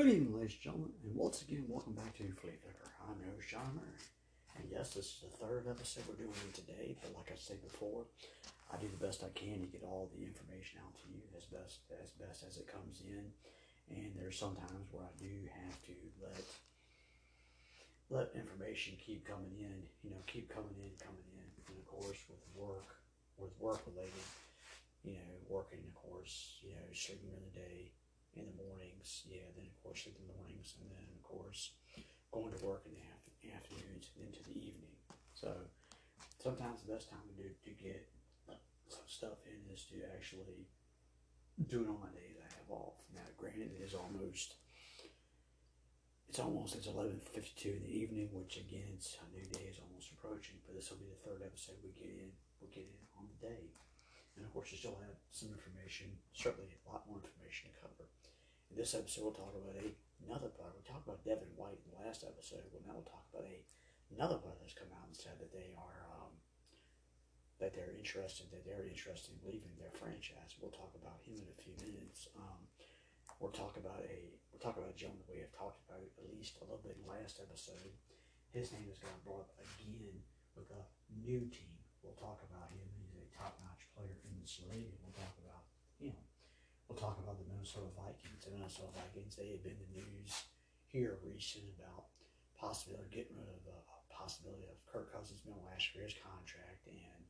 Good evening, ladies and gentlemen, and once again, welcome back to Flea Flicker. I'm your host, John Omary. And yes, this is the third episode we're doing today, but like I said before, I do the best I can to get all the information out to you as best as best as it comes in. And there's sometimes where I do have to let let information keep coming in, you know, keep coming in, coming in. And of course with work with work related, you know, working of course, you know, sleeping in the day, in the mornings, yeah, then of course in the mornings, and then of course going to work in the after- afternoons and into the evening. So sometimes the best time to do to get some stuff in is to actually do it on my days I have off. Now, granted, it is almost it's almost it's eleven fifty two in the evening, which again, it's a new day is almost approaching. But this will be the third episode we get in. We'll get in on the day, and of course, we still have some information, certainly a lot more information to cover. In this episode, we'll talk about a, another player. We talked about Devin White in the last episode. Well, now we'll talk about a another player that's come out and said that they are um, that they're interested that they're interested in leaving their franchise. We'll talk about him in a few minutes. Um, we'll talk about a we'll talk about a gentleman we have talked about at least a little bit in the last episode. His name is going to brought up again with a new team. We'll talk about him. He's a top notch player in this league. We'll talk. We'll talk about the Minnesota Vikings. The Minnesota Vikings, they have been in the news here recent about possibility of getting rid of uh, a possibility of Kirk Cousins being last his contract, and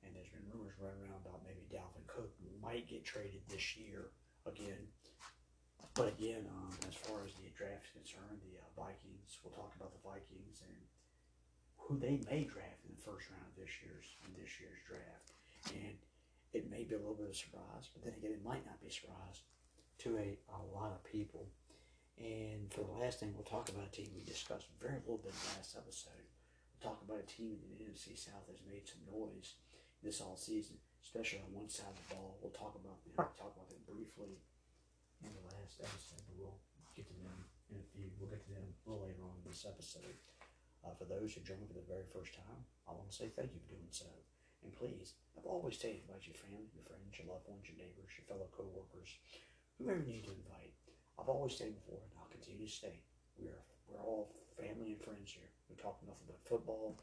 and there's been rumors running around about maybe Dalvin Cook might get traded this year again. But again, um, as far as the draft is concerned, the uh, Vikings. We'll talk about the Vikings and who they may draft in the first round of this year's in this year's draft, and it may be a little bit of a surprise, but then again, it might not be a surprise to a, a lot of people. And for the last thing, we'll talk about a team we discussed very little bit in the last episode. We'll talk about a team in the NFC South that's made some noise this all season, especially on one side of the ball. We'll talk about them. We'll talk about them briefly in the last episode, but we'll get to them in a few. We'll get to them a little later on in this episode. Uh, for those who joined for the very first time, I want to say thank you for doing so. And please, I've always stated about your family, your friends, your loved ones, your neighbors, your fellow co-workers, whoever you need to invite. I've always stated before, and I'll continue to state, we're we're all family and friends here. We talk enough about football.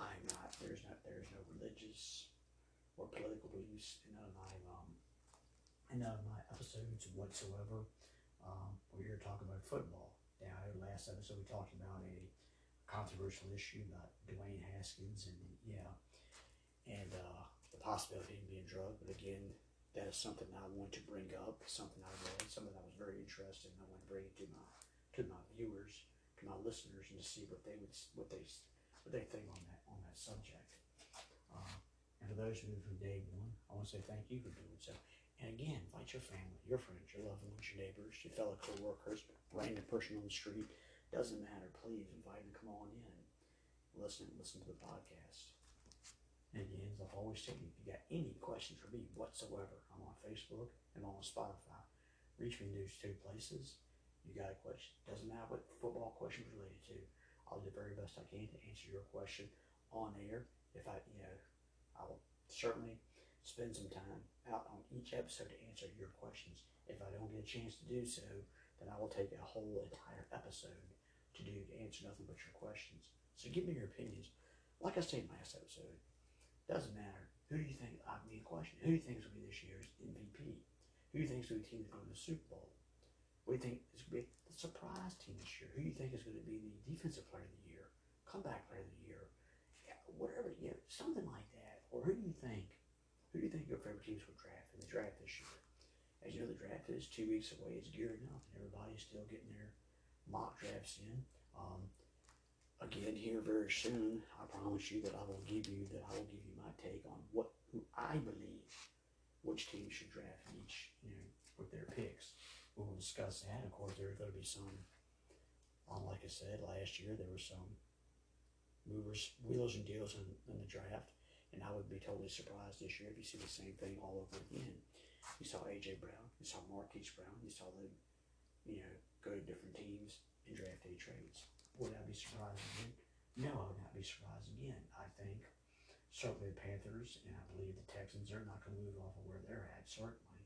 I'm not. There's not. There's no religious or political beliefs in none of my um in none of my episodes whatsoever. Um, we're here to talk about football. Now, last episode we talked about a controversial issue about Dwayne Haskins and yeah, and uh, the possibility of being drugged. But again, that is something I want to bring up, something I read, something I was very interested in. I want to bring it to my to my viewers, to my listeners, and to see what they would what they what they think on that on that subject. Uh, and for those who from day one, I want to say thank you for doing so. And again, invite your family, your friends, your loved ones, your neighbors, your fellow coworkers, random person on the street. Doesn't matter. Please invite them to come on in, listen, listen to the podcast. And again, as I've always said, if you got any questions for me whatsoever, I'm on Facebook and on Spotify. Reach me in those two places. You got a question, doesn't matter what football question is related to. I'll do the very best I can to answer your question on air. If I, you know, I will certainly spend some time out on each episode to answer your questions. If I don't get a chance to do so, then I will take a whole entire episode to do to answer nothing but your questions. So give me your opinions. Like I said in last episode, doesn't matter. Who do you think, I mean, question, who do you think is going to be this year's MVP? Who do you think is going to be the team that's going to the Super Bowl? What do you think is going to be the surprise team this year? Who do you think is going to be the defensive player of the year, comeback player of the year, yeah, whatever, you know, something like that? Or who do you think, who do you think your favorite teams will draft in the draft this year? As you know, the draft is two weeks away. It's gearing up, and everybody's still getting their mock drafts in. Um, again here very soon. I promise you that I will give you that I will give you my take on what who I believe which team should draft each, you know, with their picks. We will discuss that. Of course, there are going to be some. Um, like I said last year, there were some movers, wheels, and deals in, in the draft, and I would be totally surprised this year if you see the same thing all over again. You saw AJ Brown, you saw Marquise Brown, you saw them, you know, go to different teams and draft A trades. Would I be surprised again? No, I would not be surprised again. I think certainly the Panthers and I believe the Texans are not going to move off of where they're at, certainly.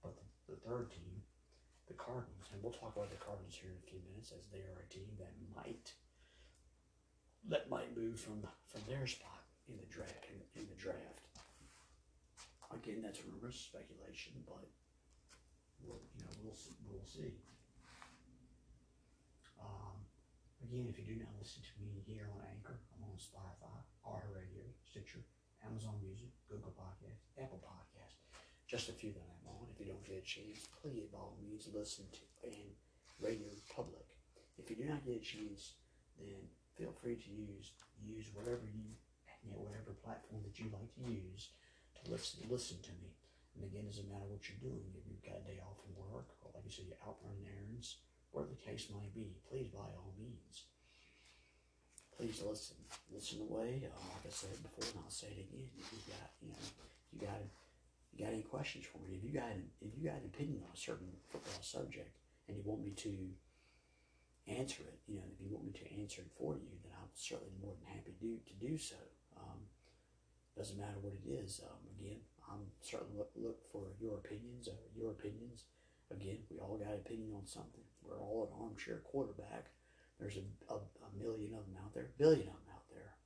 But the, the third team, the Cardinals, and we'll talk about the Cardinals here in a few minutes, as they are a team that might that might move from from their spot in the draft in, in the draft. Again, that's rumors, speculation, but we'll you know we'll we'll see. Um, again, if you do not listen to me here on Anchor, I'm on Spotify, R Radio, Stitcher, Amazon Music, Google Podcast, Apple Podcast, just a few that I'm on. If you don't get a chance, please by all means listen to and Radio Public. If you do not get a chance, then feel free to use use whatever you you know, whatever platform that you like to use to listen listen to me. And again, it doesn't matter what you're doing. If you've got a day off from work, or like you said, you're out running errands, whatever the case may be, please by all means. Please listen. Listen away. Uh, like I said before, and I'll say it again. If you got, you know, you got, you got any questions for me? If you got, if you got an opinion on a certain football subject, and you want me to answer it, you know, if you want me to answer it for you, then I'm certainly more than happy to do, to do so. Um, doesn't matter what it is. Um, again, I'm certainly look, look for your opinions. Uh, your opinions. Again, we all got opinion on something. We're all an armchair quarterback. There's a, a, a million of them out there, billion of them out there.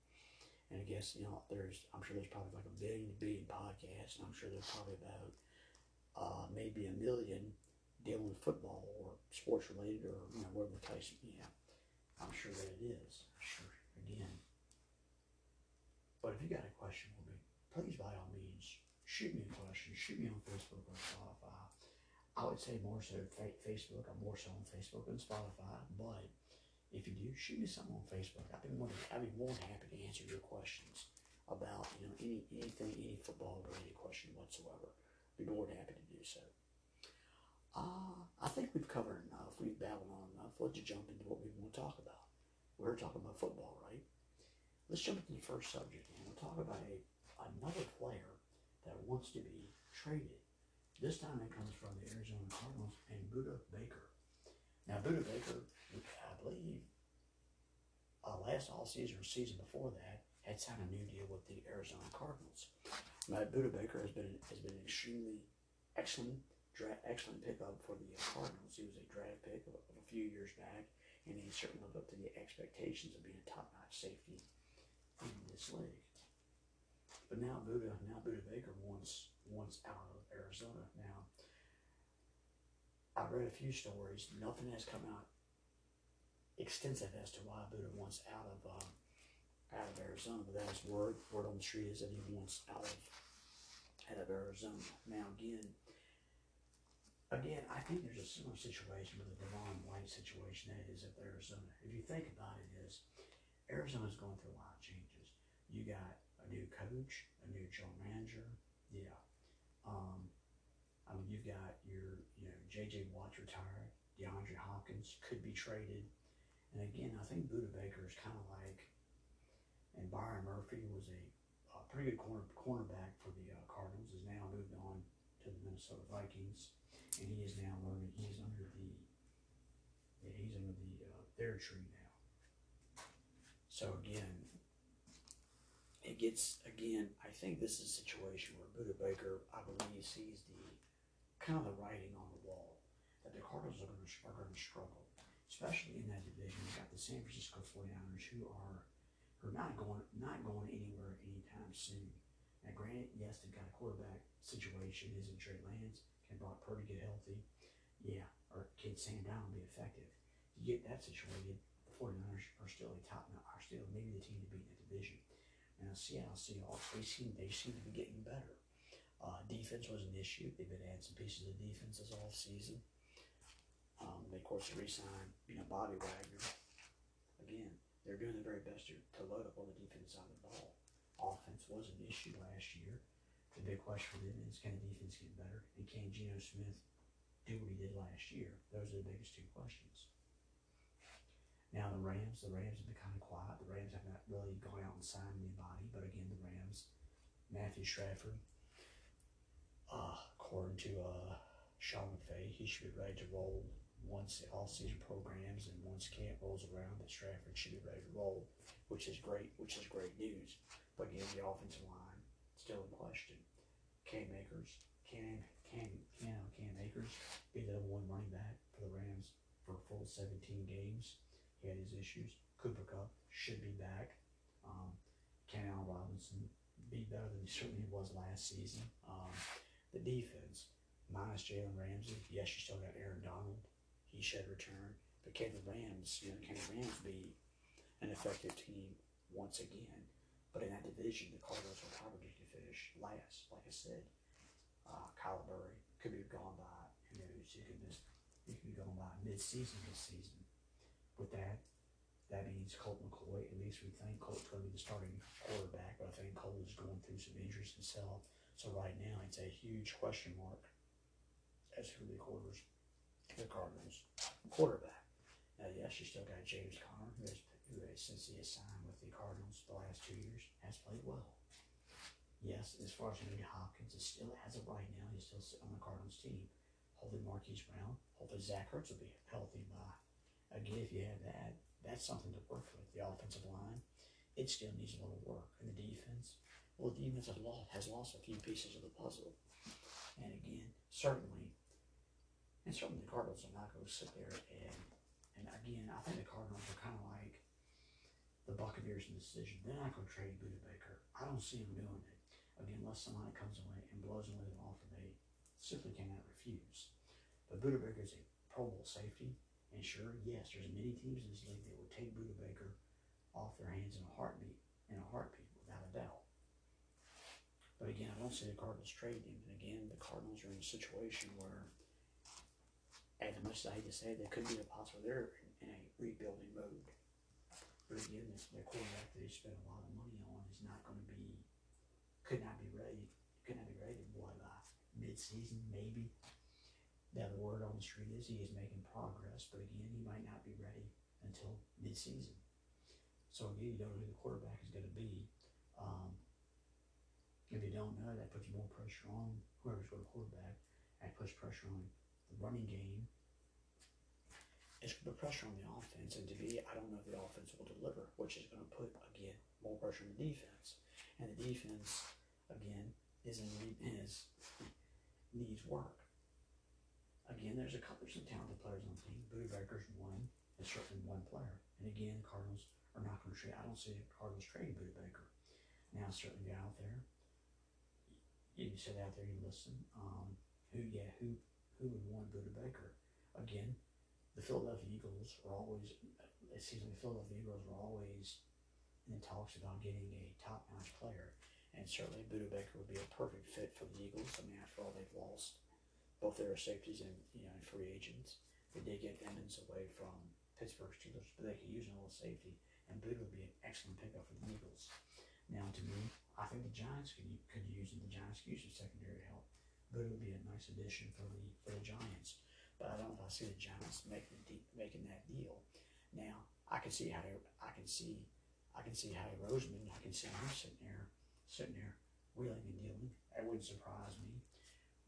And I guess, you know, there's, I'm sure there's probably like a billion to billion podcasts, and I'm sure there's probably about uh, maybe a million dealing with football or sports related or, you know, whatever the case, may yeah. I'm sure that it is. Sure, again. But if you got a question for me, please by all means, shoot me a question. Shoot me on Facebook or Spotify. I would say more so fa- Facebook. I'm more so on Facebook and Spotify. But if you do, shoot me something on Facebook. I'd be more than, I'd be more than happy to answer your questions about you know any anything any football related question whatsoever. Be more than happy to do so. Uh, I think we've covered enough. We've babbled on enough. Let's jump into what we want to talk about. We're talking about football, right? Let's jump into the first subject, and we'll talk about a, another player that wants to be traded. This time it comes from the Arizona Cardinals and Budda Baker. Now, Budda Baker, I believe, uh, last all season or season before that, had signed a new deal with the Arizona Cardinals. Now, Budda Baker has been has been extremely excellent dra- excellent pickup for the Cardinals. He was a draft pick of, of a few years back, and he certainly lived up to the expectations of being a top-notch safety in this league. But now Budda, now Budda Baker wants wants out of Arizona. Now, I read a few stories. Nothing has come out extensive as to why Budda wants out of um, out of Arizona, but that's word word on the street is that he wants out of out of Arizona. Now again, again, I think there's a similar situation with the Devin White situation that is at Arizona. If you think about it, is Arizona Arizona's going through a lot of changes. You got a new coach, a new general manager, yeah. Um, I mean, you've got your, you know, J.J. Watt's retired, DeAndre Hopkins could be traded, and again, I think Budda Baker is kind of like, and Byron Murphy was a, a pretty good corner cornerback for the uh, Cardinals. Is now moved on to the Minnesota Vikings, and he is now learning. He's under the, yeah, he's under the uh, their tree now. So again, gets again. I think this is a situation where Budda Baker, I believe, sees the kind of the writing on the wall that the Cardinals are going to are going to struggle, especially in that division. You've got the San Francisco 49ers who are who are not going not going anywhere anytime soon. Now, granted, yes, they've got a quarterback situation. Isn't Trey Lance? Can Brock Purdy get healthy? Yeah. Or can Sam Brown be effective? You get that situated, the 49ers are still a top, are still maybe the team to beat in the division. Now, Seattle Seahawks, they seem, they seem to be getting better. Uh, defense was an issue. They've been adding some pieces of defense this off season. Um, they, of course, re-signed, you know, Bobby Wagner. Again, they're doing their very best to, to load up on the defense side of the ball. Offense was an issue last year. The big question for them is can the defense get better? And can Geno Smith do what he did last year? Those are the biggest two questions. Now the Rams, the Rams have been kind of quiet. The Rams have not really gone out and signed anybody, but again, the Rams, Matthew Stafford, uh, according to uh, Sean McVay, he should be ready to roll once the all-season programs and once camp rolls around. That Stafford should be ready to roll, which is great, which is great news. But again, the offensive line still in question. Cam Akers, can Cam, Cam, Cam Akers be the one running back for the Rams for full 17 games. He had his issues. Cooper Kupp should be back. Um, Ken Allen Robinson be better than he certainly was last season. Um, the defense, minus Jalen Ramsey, yes, you still got Aaron Donald. He should return. But can the Rams, you know, can the Rams be an effective team once again? But in that division, the Cardinals are probably to finish last. Like I said, uh, Kyler Murray could be gone by, who knows, he could miss, he could be gone by mid-season this season. With that, that means Colt McCoy, at least we think Colt's going to be the starting quarterback, but I think Colt is going through some injuries himself. So right now, it's a huge question mark as who the quarters, the Cardinals quarterback. Now, yes, you still got James Conner, who has, who has since he has signed with the Cardinals the last two years, has played well. Yes, as far as Andy Hopkins is still as of right now, he's still on the Cardinals team. Hopefully Marquise Brown, hopefully Zach Ertz will be healthy by again if you have that, that's something to work with. The offensive line, it still needs a little work. And the defense, well the defense has lost has lost a few pieces of the puzzle. And again, certainly and certainly the Cardinals are not gonna sit there and and again I think the Cardinals are kinda like the Buccaneers in this decision. They're not gonna trade Budda Baker. I don't see them doing it. Again, unless somebody comes away and blows with an offer they simply cannot refuse. But Budda Baker is a Pro Bowl safety, and sure, yes, there's many teams in this league that would take Budda Baker off their hands in a heartbeat, in a heartbeat, without a doubt. But again, I don't see the Cardinals trading him. And again, the Cardinals are in a situation where, as much as I hate to say, they could be a possible. They're in, a rebuilding mode. But again, this their quarterback that they spent a lot of money on is not going to be, could not be ready, could not be ready boy by mid-season maybe. Now the word on the street is he is making progress, but again, he might not be ready until mid-season. So again, you don't know who the quarterback is going to be. Um, if you don't know, that puts more pressure on whoever's going to quarterback. That puts pressure on the running game. It's going to put pressure on the offense, and to me, I don't know if the offense will deliver, which is going to put again more pressure on the defense. And the defense, again, is in is needs work. Again, there's a couple of some talented players on the team. Budda Baker's one, is certainly one player. And again, Cardinals are not going to trade. I don't see Cardinals trading Budda Baker. Now, certainly out there, you sit out there, you listen. Um, who, yeah, who, who would want Budda Baker? Again, the Philadelphia Eagles are always. excuse me, the Philadelphia Eagles are always in talks about getting a top-notch player, and certainly Budda Baker would be a perfect fit for the Eagles. I mean, after all, they've lost both their safeties and you know free agents. They did get Edmunds away from Pittsburgh Steelers, but they could use another safety, and Budda would be an excellent pickup for the Eagles. Now, to me, I think the Giants could could use. The Giants could use some secondary help. Budda would be a nice addition for the for the Giants. But I don't know if I see the Giants making de- making that deal. Now, I can see how I can see I can see how Roseman, I can see him sitting there, sitting there, wheeling and dealing. That wouldn't surprise me.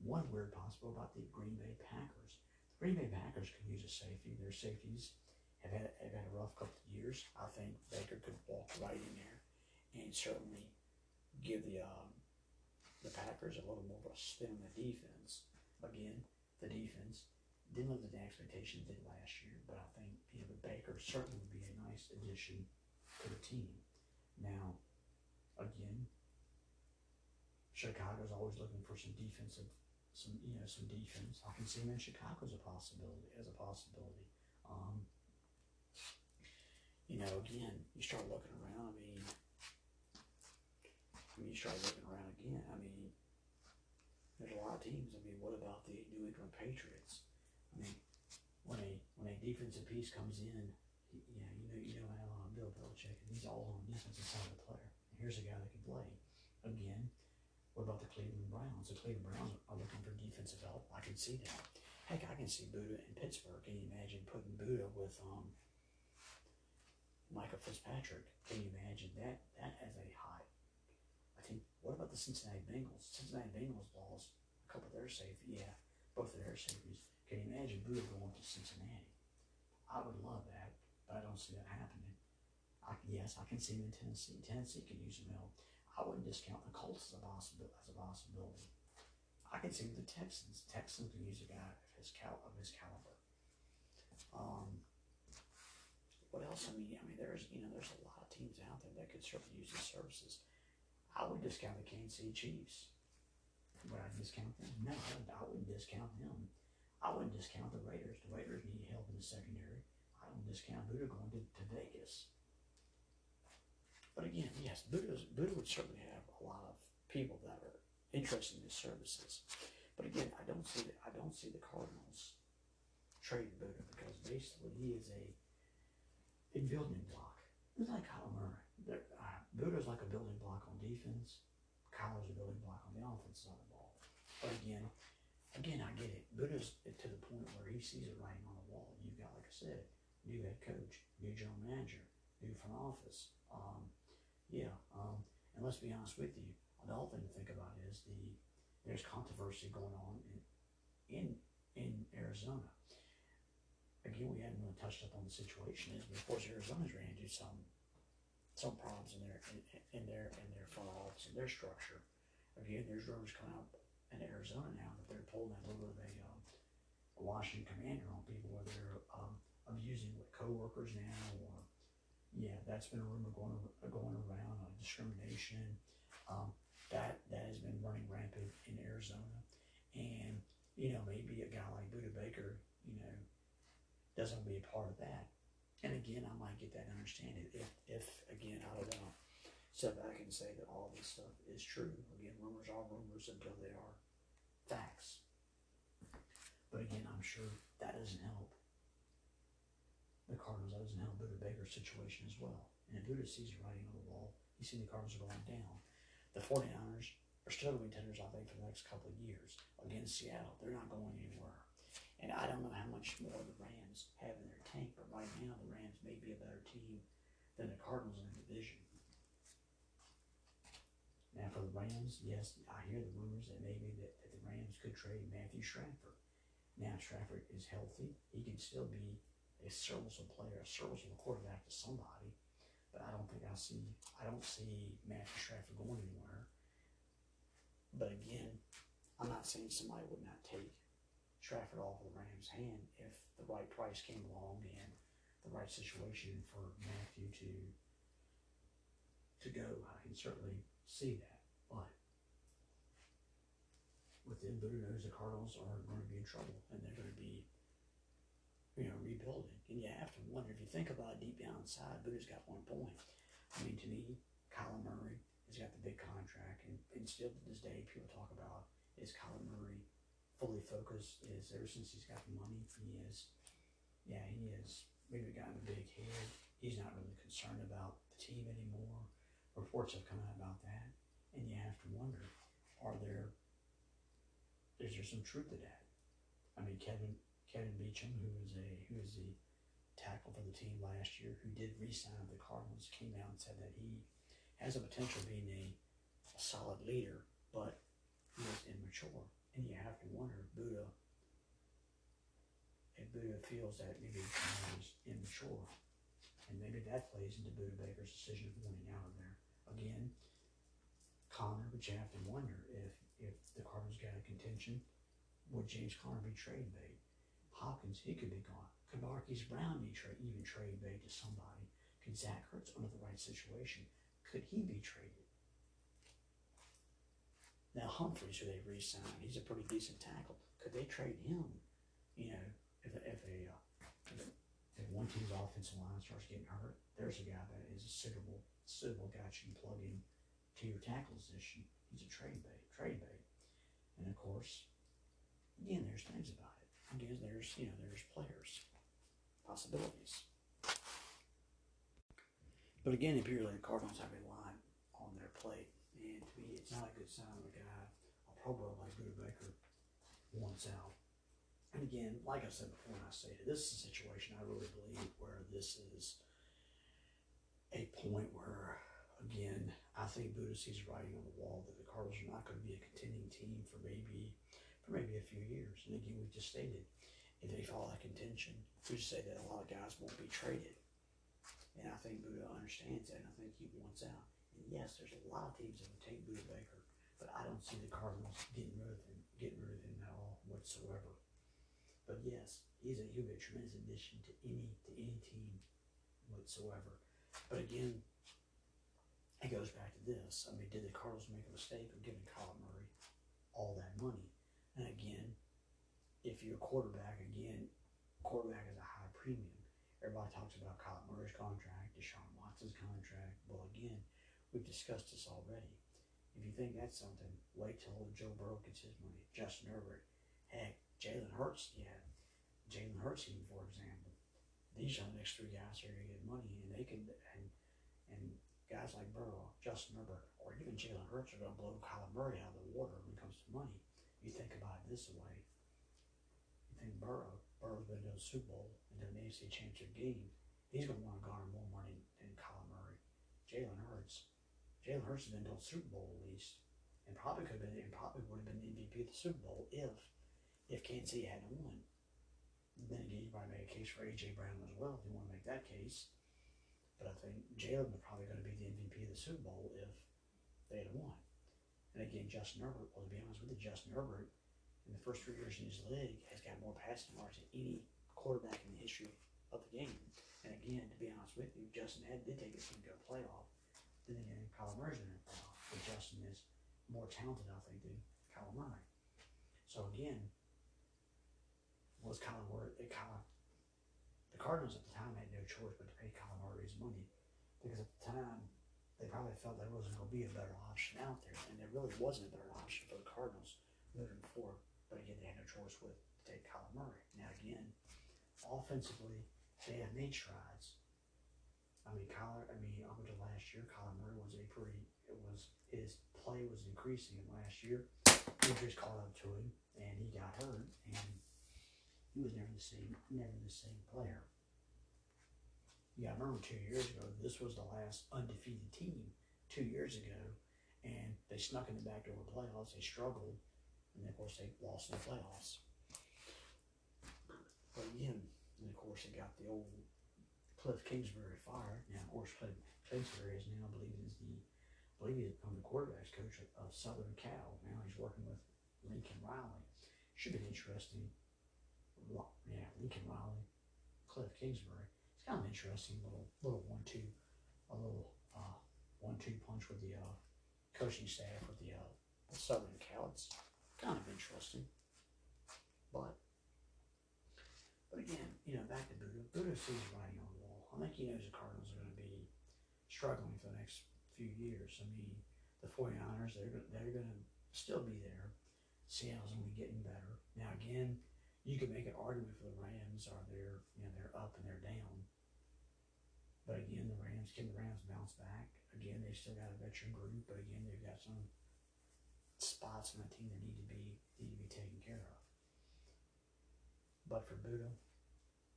One weird possible about the Green Bay Packers. The Green Bay Packers could use a safety. Their safeties have had, have had a rough couple of years. I think Baker could walk right in there and certainly give the um, the Packers a little more of a spin on the defense. Again, the defense didn't live up to the expectations did last year, but I think you know Baker certainly would be a nice addition to the team. Now, again, Chicago's always looking for some defensive, some you know some defense. I can see him in Chicago as a possibility, as a possibility. Um, you know, again, you start looking around. I mean, I mean, you start looking around again. I mean, there's a lot of teams. I mean, what about the New England Patriots? I mean, when a when a defensive piece comes in, you, you know, you know, you know how Bill Belichick, he's all on the defensive side of the player. Here's a guy that can play. Again, what about the Cleveland Browns? The Cleveland Browns are looking for defensive help. I can see that. Heck, I can see Budda in Pittsburgh. Can you imagine putting Budda with um, Michael Fitzpatrick? Can you imagine that? That has a high. I think. What about the Cincinnati Bengals? Cincinnati Bengals lost a couple of their safeties. Yeah, both of their safeties. Can you imagine Budda going to Cincinnati? I would love that, but I don't see that happening. I, yes, I can see him in Tennessee. Tennessee can use some help. I wouldn't discount the Colts as a possibility. As a possibility. I can see the Texans. Texans can use a guy of his cal of his caliber. Um, what else? I mean, I mean, there's you know, there's a lot of teams out there that could certainly use his services. I would discount the Kansas City Chiefs. Would I discount them? No, I wouldn't, discount them. I wouldn't discount the Raiders. The Raiders need help in the secondary. I don't discount Budda going to, to Vegas. But again, yes, Budda's, Budda would certainly have a lot of people that are interested in his services. But again, I don't see the, I don't see the Cardinals trading Budda because basically he is a a building block. It's like Kyler Murray. Uh, Budda's like a building block on defense. Kyler's a building block on the offense side of the ball. But again, again, I get it. Budda's to the point where he sees it writing on the wall. You've got, like I said, new head coach, new general manager, new front office. Um, yeah, um, and let's be honest with you. Another thing to think about is the there's controversy going on in in, in Arizona. Again, we hadn't really touched up on the situation is, but of course Arizona's ran into some some problems in their in, in their in their front office and their structure. Again, there's rumors coming out in Arizona now that they're pulling that little bit of a, um, Washington commander on people where they're um, abusing with coworkers now or yeah, that's been a rumor going going around uh, discrimination. Um, that that has been running rampant in Arizona, and you know maybe a guy like Budda Baker, you know, doesn't want to be a part of that. And again, I might get that understanding if if again I don't to back and say that all this stuff is true. Again, rumors are rumors until they are facts. But again, I'm sure that doesn't help the Cardinals. That doesn't help Budda Baker's situation as well. And Budda sees the writing on the wall, he's seen the Cardinals are going down. The 49ers are still going to be contenders, I think, for the next couple of years against Seattle. They're not going anywhere. And I don't know how much more the Rams have in their tank, but right now the Rams may be a better team than the Cardinals in the division. Now for the Rams, yes, I hear the rumors that maybe that, that the Rams could trade Matthew Stafford. Now Stafford is healthy; he can still be a serviceable player, a serviceable quarterback to somebody. But I don't think I see I don't see Matthew Stafford going anywhere. But again, I'm not saying somebody would not take Stafford off of the Rams' hand if the right price came along and the right situation for Matthew to to go. I can certainly see that, but within Budda knows the Cardinals are going to be in trouble and they're going to be, you know, rebuilding. And you have to wonder if you think about it deep down inside, Budda's got one point. I mean, to me, Kyler Murray has got the big contract, and, and still to this day, people talk about is Kyler Murray fully focused? Is ever since he's got the money, he is. Yeah, he is. Maybe gotten a big head. He's not really concerned about the team anymore. Reports have come out about that, and you have to wonder: Are there? Is there some truth to that? I mean, Kevin Kevin Beachum, who is a who is the tackle for the team last year, who did re-sign the Cardinals, came out and said that he has a potential of being a, a solid leader, but he is immature. And you have to wonder, Budda, if Budda feels that maybe he's immature, and maybe that plays into Budda Baker's decision of wanting out of there. Again, Conner, but you have to wonder if if the Cardinals got a contention, would James Conner be trade bait? Hopkins, he could be gone. Could Marquise Brown be tra- even trade bait to somebody? Could Zach Ertz under the right situation? Could he be traded? Now Humphries, who they re-signed, he's a pretty decent tackle. Could they trade him? You know, if a, if a uh, if, if one team's offensive line starts getting hurt, there's a guy that is a suitable suitable guy you can plug in to your tackle position. He's a trade bait, trade bait, and of course, again, there's things about. Again, there's you know there's players, possibilities. But again, apparently the Cardinals have a lot on their plate, and to me, it's not a good sign of a guy, a Pro Bowl like Budda Baker, wants out. And again, like I said before, and I stated, this is a situation I really believe where this is a point where, again, I think Budda sees writing on the wall that the Cardinals are not going to be a contending team for maybe for maybe a few years. And again, we just stated if they fall out of contention, we just say that a lot of guys won't be traded. And I think Budda understands that, and I think he wants out. And yes, there's a lot of teams that would take Budda Baker. but I don't see the Cardinals getting rid of him, getting rid of him at all whatsoever. But yes, he's a he'll be a tremendous addition to any to any team whatsoever. But again, it goes back to this. I mean, did the Cardinals make a mistake of giving Kyler Murray all that money? And again, if you're a quarterback, again, quarterback is a high premium. Everybody talks about Kyler Murray's contract, Deshaun Watson's contract. Well, again, we've discussed this already. If you think that's something, wait till Joe Burrow gets his money. Justin Herbert, heck, Jalen Hurts, yeah, Jalen Hurts, even for example. These are the next three guys are going to get money, and they can, and and guys like Burrow, Justin Herbert, or even Jalen Hurts are going to blow Kyler Murray out of the water when it comes to money. You think about it this way. You think Burrow, Burrow's been to the Super Bowl and to an AFC Championship game. He's going to want to garner more money than Kyler Murray. Jalen Hurts, Jalen Hurts has been to the Super Bowl at least, and probably could have been, and probably would have been the MVP of the Super Bowl if, if Kansas City hadn't won. Then again, you might make a case for AJ Brown as well if you want to make that case. But I think Jalen was probably going to be the MVP of the Super Bowl if they had won. And again, Justin Herbert, well, to be honest with you, Justin Herbert, in the first three years in his league, has got more passing yards than any quarterback in the history of the game. And again, to be honest with you, Justin had did take his team to a playoff. Then again, Kyler Murray's in a playoff, but Justin is more talented, I think, than Kyler Murray. So again, was Kyler Murray, uh, Kyler, the Cardinals at the time had no choice but to pay Kyler Murray his money because at the time they probably felt there wasn't going to be a better option out there, and there really wasn't a better option for the Cardinals moving forward. But again, they had no choice with to take Kyler Murray. Now again, offensively, they have made strides. I mean, Kyler. I mean, up until last year, Kyler Murray was a pretty. It was his play was increasing last year. Injuries caught up to him, and he got hurt, and he was never the same. Never the same player. Yeah, I remember two years ago, this was the last undefeated team two years ago, and they snuck in the back door the playoffs. They struggled, and of course, they lost in the playoffs. But again, and of course, they got the old Cliff Kingsbury fired. Now, of course, Cliff Kingsbury is now, I believe, is the, I believe he's the quarterbacks coach of Southern Cal. Now he's working with Lincoln Riley. Should be interesting. Yeah, Lincoln Riley, Cliff Kingsbury kind of interesting little little one two, a little uh, one two punch with the uh, coaching staff with the uh, Southern Cal. It's kind of interesting, but but again, you know, back to Budda. Budda sees writing on the wall. I think he knows the Cardinals are going to be struggling for the next few years. I mean, the 49ers, they're they're going to still be there. Seattle's be getting better. Now again, you could make an argument for the Rams. Are they're you know they're up and they're down. But again, the Rams can the Rams bounce back? Again, they still got a veteran group, but again, they've got some spots on the team that need to be need to be taken care of. But for Budda,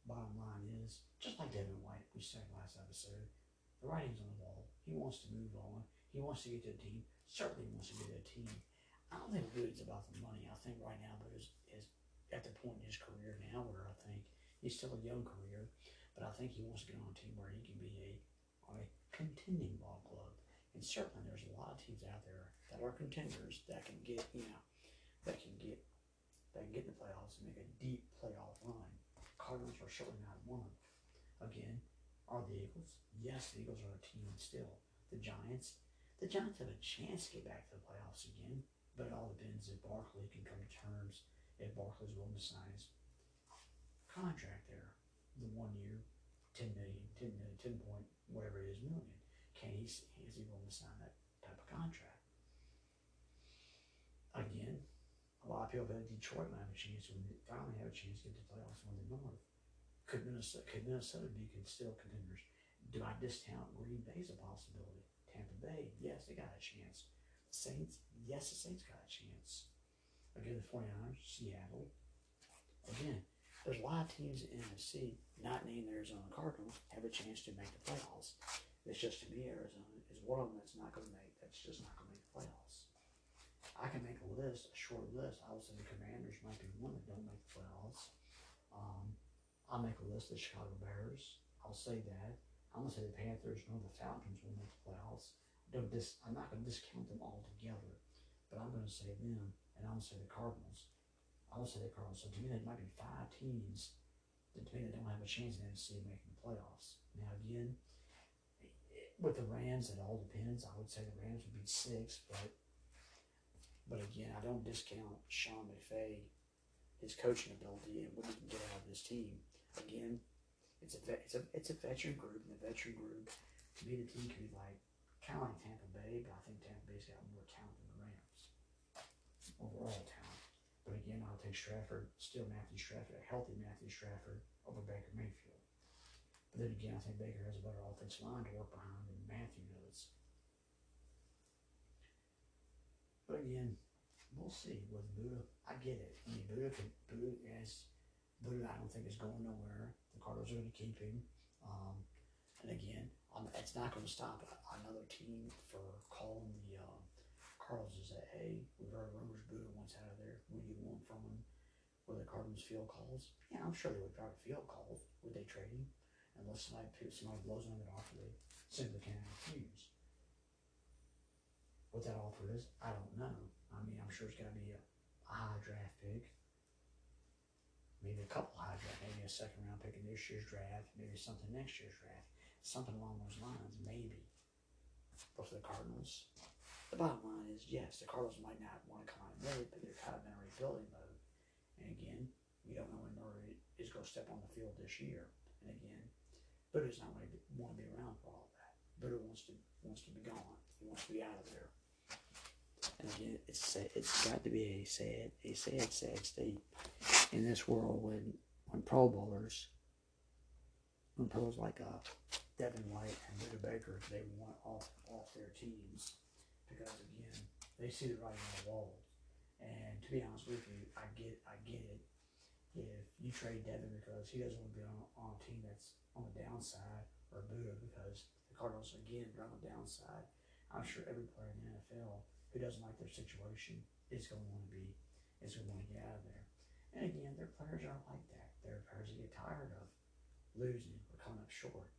bottom line is just like Devin White, we said last episode, the writing's on the wall. He wants to move on. He wants to get to the team. Certainly wants to get to the team. I don't think Budda's about the money. I think right now Budda's is at the point in his career now where I think he's still a young career but I think he wants to get on a team where he can be a a contending ball club. And certainly there's a lot of teams out there that are contenders that can get, you know, that can get that can get in the playoffs and make a deep playoff run. Cardinals are certainly not one. Again, are the Eagles? Yes, the Eagles are a team still. The Giants, the Giants have a chance to get back to the playoffs again, but it all depends if Barkley can come to terms, if Barkley's willing to sign his contract there the one year, 10 million, 10 million, 10 point, whatever it is, million. Can he, is he willing to sign that type of contract? Again, a lot of people bet Detroit might have a chance when they finally have a chance to get to the playoffs when the North. Could Minnesota, could Minnesota be still contenders? Do I discount Green Bay as a possibility? Tampa Bay, yes, they got a chance. The Saints, yes, the Saints got a chance. Again, the 49ers, Seattle. Again, there's a lot of teams in the NFC, not named the Arizona Cardinals, have a chance to make the playoffs. It's just to me, Arizona is one of them that's not going to make. That's just not going to make the playoffs. I can make a list, a short list. I would say the Commanders might be one that don't make the playoffs. Um, I'll make a list of the Chicago Bears. I'll say that. I'm gonna say the Panthers nor the Falcons will make the playoffs. Don't dis- I'm not gonna discount them altogether. but I'm going to say them, and I'm to say the Cardinals. Going to say the Cardinals. So to me, there might be five teams that to me that don't have a chance in the NFC making the playoffs. Now again, with the Rams, it all depends. I would say the Rams would be six, but but again, I don't discount Sean McVay, his coaching ability, and what he can get out of this team. Again, it's a it's a it's a veteran group, and the veteran group to me, the team could be like kind of like Tampa Bay, but I think Tampa Bay's got more talent than the Rams overall. But again, I'll take Stafford, still Matthew Stafford, a healthy Matthew Stafford over Baker Mayfield. But then again, I think Baker has a better offensive line to work behind than Matthew does. But again, we'll see with Budda. I get it. I mean, Budda could Budda as Budda. I don't think is going nowhere. The Cardinals are going to keep him. Um, and again, um, it's not going to stop another team for calling the uh, Cardinals and say, "Hey, we've heard rumors Budda wants out of there. What do you want from him?" Were the Cardinals field calls? Yeah, I'm sure they would probably field calls. Would they trade him? Unless somebody somebody blows on their offer, they simply can't refuse. What that offer is, I don't know. I mean, I'm sure it's got to be a, a high draft pick, maybe a couple high draft, maybe a second round pick in this year's draft, maybe something next year's draft, something along those lines, maybe. But for the Cardinals, the bottom line is yes, the Cardinals might not want to come out and move, but they're kind of in a rebuilding mode. And again, we don't know when Murray is going to step on the field this year. And again, Budda's not going to want to be around for all of that. Budda wants to wants to be gone. He wants to be out of there. And again, it's it's got to be a sad, a sad, sad state in this world when when Pro Bowlers, when pros like uh, Devin White and Budda Baker, they want off off their teams because again, they see the writing on the wall. And to be honest with you, I get I get it. If you trade Devin because he doesn't want to be on, on a team that's on the downside, or Budda because the Cardinals again are on the downside, I'm sure every player in the NFL who doesn't like their situation is going to want to be, is going to want to get out of there. And again, their players aren't like that. They're players that get tired of losing or coming up short.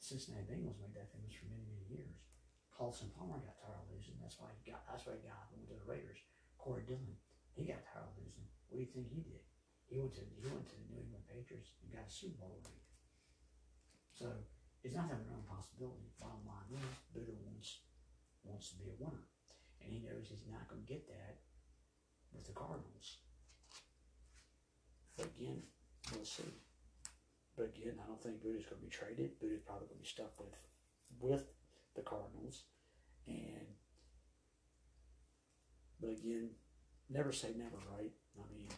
The Cincinnati Bengals made that famous for many, many years. Carson Palmer got tired of losing. That's why he got. That's why he got went to the Raiders. Corey Dillon, he got tired of losing. What do you think he did? He went to he went to the New England Patriots and got a Super Bowl ring. So it's not that an impossibility. Bottom line is, Budda wants wants to be a winner and he knows he's not going to get that with the Cardinals. But again, we'll see. But again, I don't think Budda's going to be traded. Budda's probably going to be stuck with with the Cardinals, and but again, never say never, right? I mean,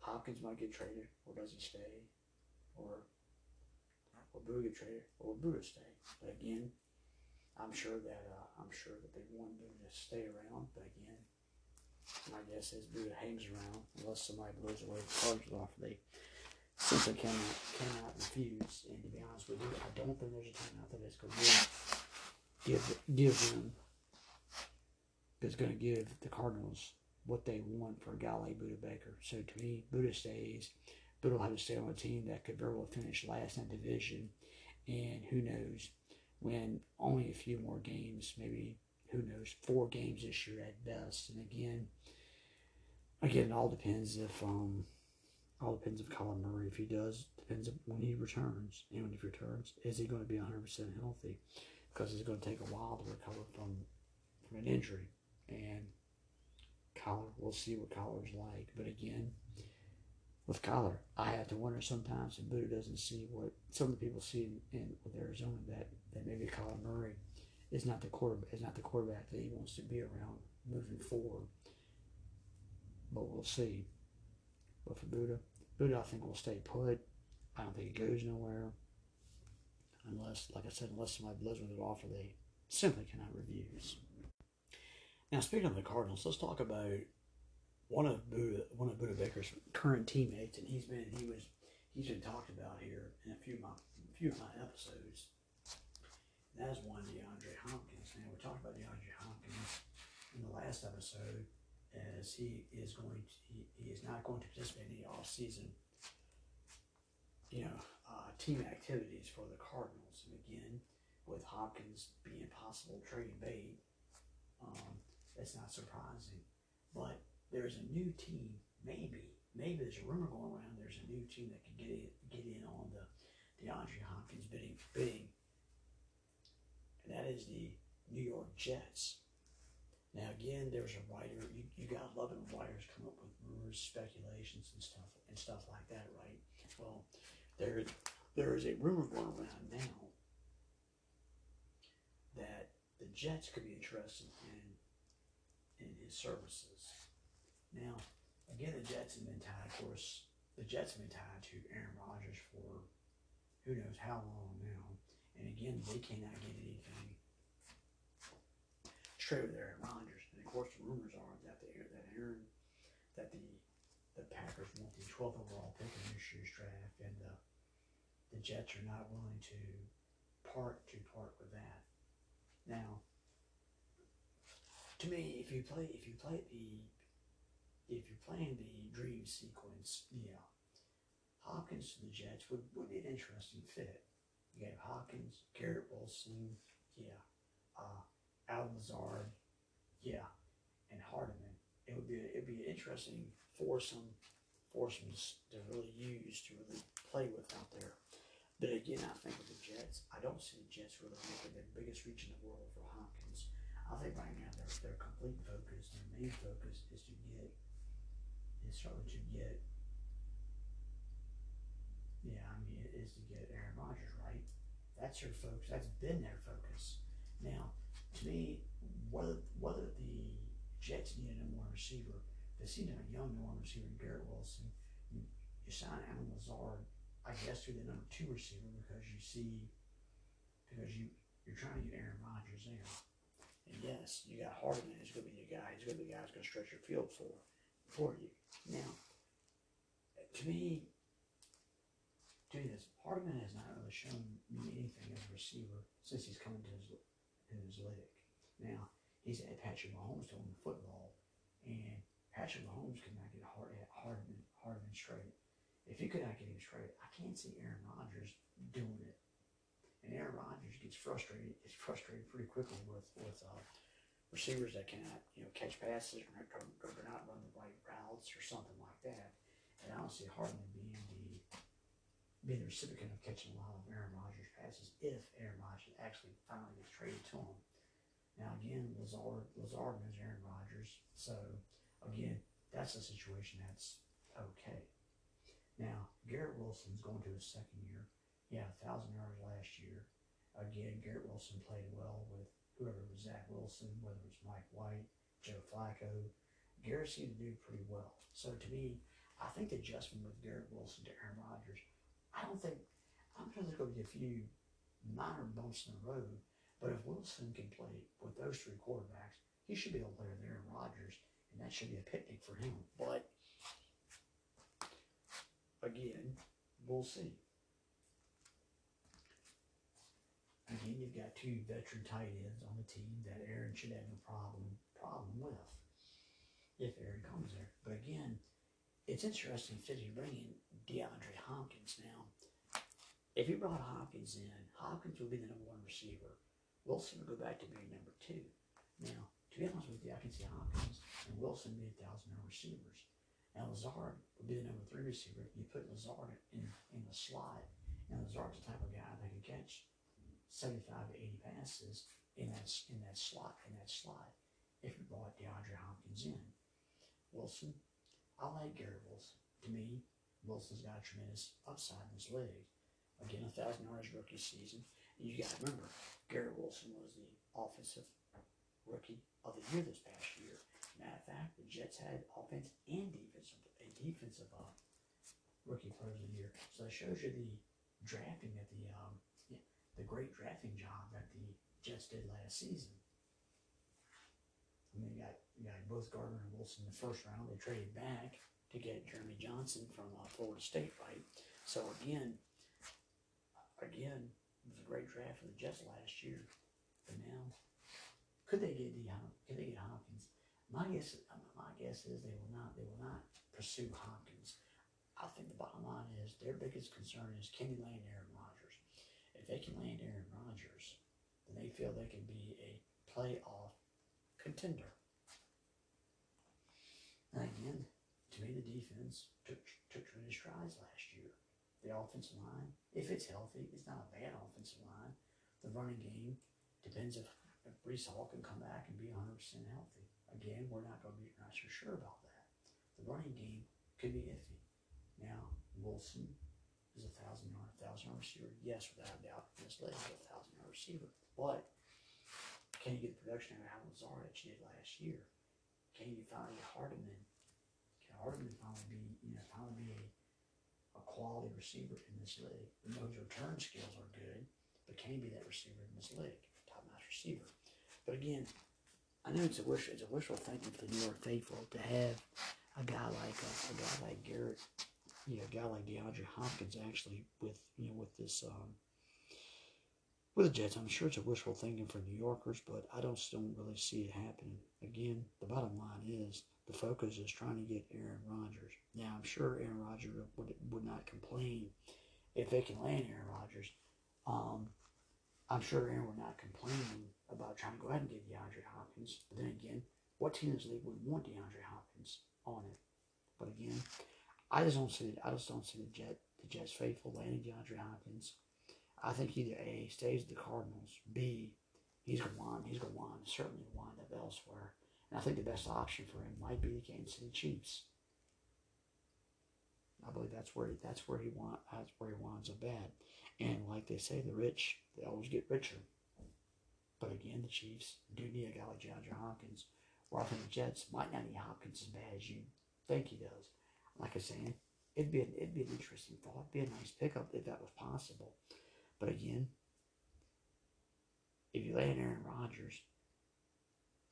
Hopkins might get traded, or does he stay, or or Budda get traded, or will Budda stay? But again, I'm sure that uh, I'm sure that they want Budda to stay around, but again, my guess is Budda hangs around unless somebody blows away the cards off. They simply cannot cannot refuse. And to be honest with you, I don't think there's a team out there that's going to give give them is going to give the Cardinals what they want for a guy like Budda Baker. So to me, Budda stays. Budda will have to stay on a team that could very well finish last in the division, and who knows win only a few more games, maybe who knows, four games this year at best. And again, again, it all depends if um, all depends if Colin Murray, if he does, depends on when he returns. And when he returns, is he going to be 100% healthy? Because it's going to take a while to recover from from an injury. And Kyler, we'll see what Kyler's like. But again, with Kyler, I have to wonder sometimes if Budda doesn't see what some of the people see in, in with Arizona that that maybe Kyler Murray is not the quarterback is not the quarterback that he wants to be around moving forward. But we'll see. But for Budda, Budda I think will stay put. I don't think he goes nowhere. Unless, like I said, unless somebody blows with an offer they simply cannot refuse. Now speaking of the Cardinals, let's talk about one of Budda one of Budda Baker's current teammates, and he's been he was he's been talked about here in a few of my a few of my episodes. That is one DeAndre Hopkins. Now we talked about DeAndre Hopkins in the last episode, as he is going to he, he is not going to participate in the off season. You know, uh, team activities for the Cardinals, and again, with Hopkins being possible trade bait, um, That's not surprising. But there's a new team, maybe, maybe there's a rumor going around. There's a new team that could get in, get in on the DeAndre Hopkins bidding, bidding, and that is the New York Jets. Now again, there's a writer. You, you got when writers come up with rumors, speculations, and stuff and stuff like that, right? Well, there there is a rumor going around now that the Jets could be interested in in his services. Now, again, the Jets have been tied. Of course, the Jets have been tied to Aaron Rodgers for who knows how long now. And again, they cannot get anything straight with Aaron Rodgers. And of course, the rumors are that the that Aaron that the the Packers want the 12th overall pick in this year's draft, and the the Jets are not willing to part to part with that. Now, to me, if you play if you play the if you're playing the dream sequence, yeah, Hopkins to the Jets would, would be an interesting fit. You have Hopkins, Garrett Wilson, yeah, uh, Allen Lazard, yeah, and Hardman. It would be it'd be an interesting foursome foursomes to really use to really play with out there. But again, I think with the Jets, I don't see the Jets really making the biggest reach in the world for Hopkins. I think right now their their complete focus, their main focus is to get is starting to get yeah, I mean it is to get Aaron Rodgers right. That's your focus. That's been their focus. Now, to me, whether whether the Jets need a one receiver, they seem to have a young number receiver in Garrett Wilson. You, you sign Allen Lazard, I guess, to the number two receiver because you see because you you're trying to get Aaron Rodgers there. And yes, you got Hardman He's going to be the guy. He's going to be the guy who's going to stretch your field for for you. Now, to me, to me, this Hardman has not really shown me anything as a receiver since he's come to his his league. Now, he's at Patrick Mahomes him the football, and Patrick Mahomes could not get hard, Hardman, Hardman straight. If he could not get him straight, I can't see Aaron Rodgers doing it. And Aaron Rodgers gets frustrated. Gets frustrated pretty quickly with with uh, receivers that cannot, you know, catch passes or not, or not run the right routes or something like that. And I don't see Hardman being the being the recipient of catching a lot of Aaron Rodgers passes if Aaron Rodgers actually finally gets traded to him. Now again, Lazard Lazard knows Aaron Rodgers, so again, that's a situation that's okay. Now Garrett Wilson's going to his second year. Yeah, thousand yards last year. Again, Garrett Wilson played well with whoever was Zach Wilson, whether it was Mike White, Joe Flacco. Garrett seemed to do pretty well. So to me, I think the adjustment with Garrett Wilson to Aaron Rodgers, I don't think I'm sure there's going to be a few minor bumps in the road, but if Wilson can play with those three quarterbacks, he should be able to play with Aaron Rodgers, and that should be a picnic for him. But again, we'll see. Again, you've got two veteran tight ends on the team that Aaron should have no problem problem with if Aaron comes there. But again, it's interesting that you bring in DeAndre Hopkins now. If you brought Hopkins in, Hopkins would be the number one receiver. Wilson would go back to being number two. Now, to be honest with you, I can see Hopkins and Wilson be a thousand yard receivers. Now Lazard would be the number three receiver. You put Lazard in in the slot, and Lazard's the type of guy that can catch 75 to 80 passes in that in that slot in that slot. If you brought DeAndre Hopkins in, Wilson, I like Garrett Wilson. To me, Wilson's got a tremendous upside in his league. Again, a thousand yards rookie season. And you got to remember, Garrett Wilson was the offensive rookie of the year this past year. Matter of fact, the Jets had offense and defensive a defensive uh, rookie players of the year. So that shows you the drafting that the um, yeah, the great drafting job that the Jets did last season. I mean, you got you got both Gardner and Wilson in the first round. They traded back to get Jermaine Johnson from uh, Florida State, right? So again, again, it was a great draft for the Jets last year. But now, could they get the could they get Hopkins? My guess, uh, my guess is they will not. They will not pursue Hopkins. I think the bottom line is their biggest concern is can they land Aaron Rodgers? If they can land Aaron Rodgers, then they feel they can be a playoff contender. And again, to me, the defense took took tremendous strides last year. The offensive line, if it's healthy, it's not a bad offensive line. The running game depends if, if Breece Hall can come back and be 100% healthy. Again, we're not going to be not so sure about that. The running game could be iffy. Now, Wilson is a thousand yard, thousand yard receiver. Yes, without a doubt, this league, he's a thousand yard receiver. But can you get the production out of Lazard that you did last year? Can you get Hardman? Can Hardman finally be, you know, finally be a, a quality receiver in this league? We know his return skills are good, but can he be that receiver in this league? Top notch receiver. But again, I know it's a wish it's a wishful thinking for the New York faithful to have a guy like a, a guy like Garrett, you know, a guy like DeAndre Hopkins actually with you know with this um, with the Jets. I'm sure it's a wishful thinking for New Yorkers, but I don't don't really see it happening. Again, the bottom line is the focus is trying to get Aaron Rodgers. Now I'm sure Aaron Rodgers would would not complain if they can land Aaron Rodgers. Um, I'm sure Aaron would not complain about trying to go ahead and get DeAndre Hopkins. But then again, what team in this league would want DeAndre Hopkins on it? But again, I just don't see I just don't see the Jet the Jets faithful landing DeAndre Hopkins. I think either A stays with the Cardinals, B he's gonna wind he's gonna wind certainly wind up elsewhere. And I think the best option for him might be the Kansas City Chiefs. I believe that's where he, that's where he want that's where he winds up at. And like they say, the rich they always get richer. But again, the Chiefs do need a guy like DeAndre Hopkins. Where I think the Jets might not need Hopkins as bad as you think he does. Like I was saying, it'd be an, it'd be an interesting thought. It'd be a nice pickup if that was possible. But again, if you land Aaron Rodgers,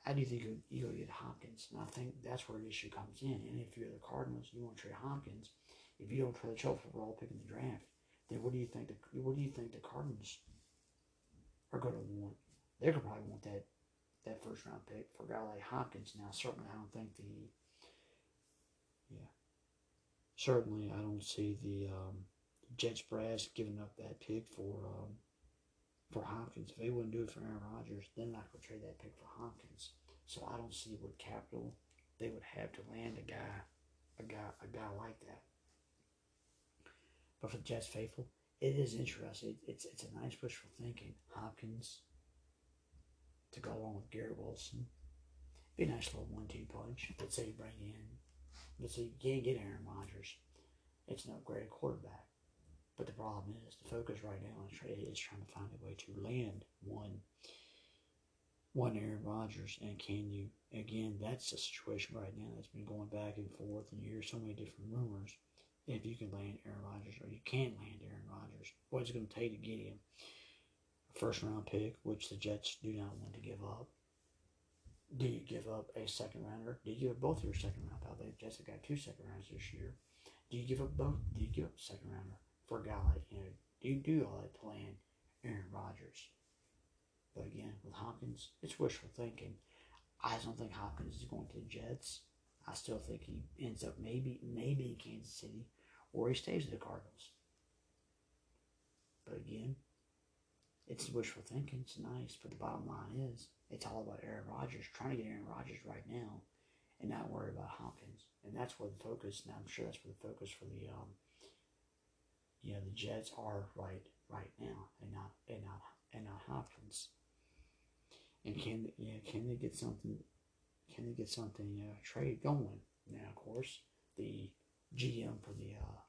how do you think you go get Hopkins? And I think that's where the issue comes in. And if you're the Cardinals, you want to trade Hopkins. If you don't trade the overall pick in the draft, then what do you think the what do you think the Cardinals are going to want? Going to probably want that that first round pick for a guy like Hopkins. Now, certainly, I don't think the yeah, certainly I don't see the um, Jets brass giving up that pick for um, for Hopkins. If they wouldn't do it for Aaron Rodgers, not going to trade that pick for Hopkins. So I don't see what capital they would have to land a guy, a guy, a guy like that. But for the Jets faithful, it is interesting. It's it's a nice wishful thinking. Hopkins to go along with Garrett Wilson. Be a nice little one-two punch. Let's say you bring in, let's say you can't get Aaron Rodgers. It's an upgraded quarterback. But the problem is the focus right now is trying to find a way to land one one Aaron Rodgers and can you again that's the situation right now that's been going back and forth and you hear so many different rumors if you can land Aaron Rodgers or you can't land Aaron Rodgers. What's it gonna take to get him? A first round pick, which the Jets do not want to give up. Do you give up a second rounder? Do you give both your second round? I think Jets have got two second rounds this year. Do you give up both? Do you give up a second rounder? for a guy like, you know, do you do all that to land Aaron Rodgers? But again, with Hopkins, it's wishful thinking. I don't think Hopkins is going to the Jets. I still think he ends up maybe maybe in Kansas City or he stays with the Cardinals. But again, it's wishful thinking. It's nice, but the bottom line is it's all about Aaron Rodgers, trying to get Aaron Rodgers right now and not worry about Hopkins. And that's where the focus, and I'm sure that's where the focus for the um, you know the Jets are right right now, and not and not and not Hopkins. And can yeah can they get something? Can they get something uh, trade going? Now, of course, the GM for the uh,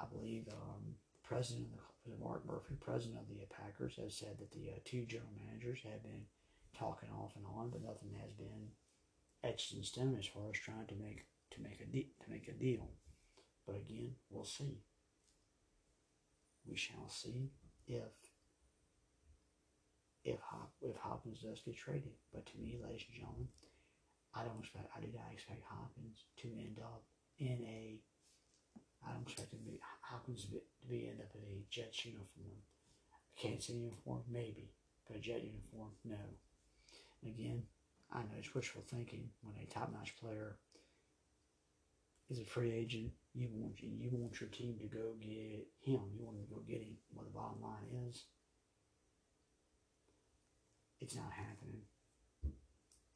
I believe um, president of the, Mark Murphy, president of the Packers, has said that the uh, two general managers have been talking off and on, but nothing has been etched in stone as far as trying to make to make a de- to make a deal. But again, we'll see we shall see if if Hop, if Hopkins does get traded. But to me, ladies and gentlemen, I don't expect I did not expect Hopkins to end up in a I don't expect him to be end up in a Jets uniform. A Kansas uniform, maybe, but a Jet uniform, no. And again, I know it's wishful thinking when a top notch player is a free agent you want you want your team to go get him. You want to go get him. What the bottom line is, it's not happening.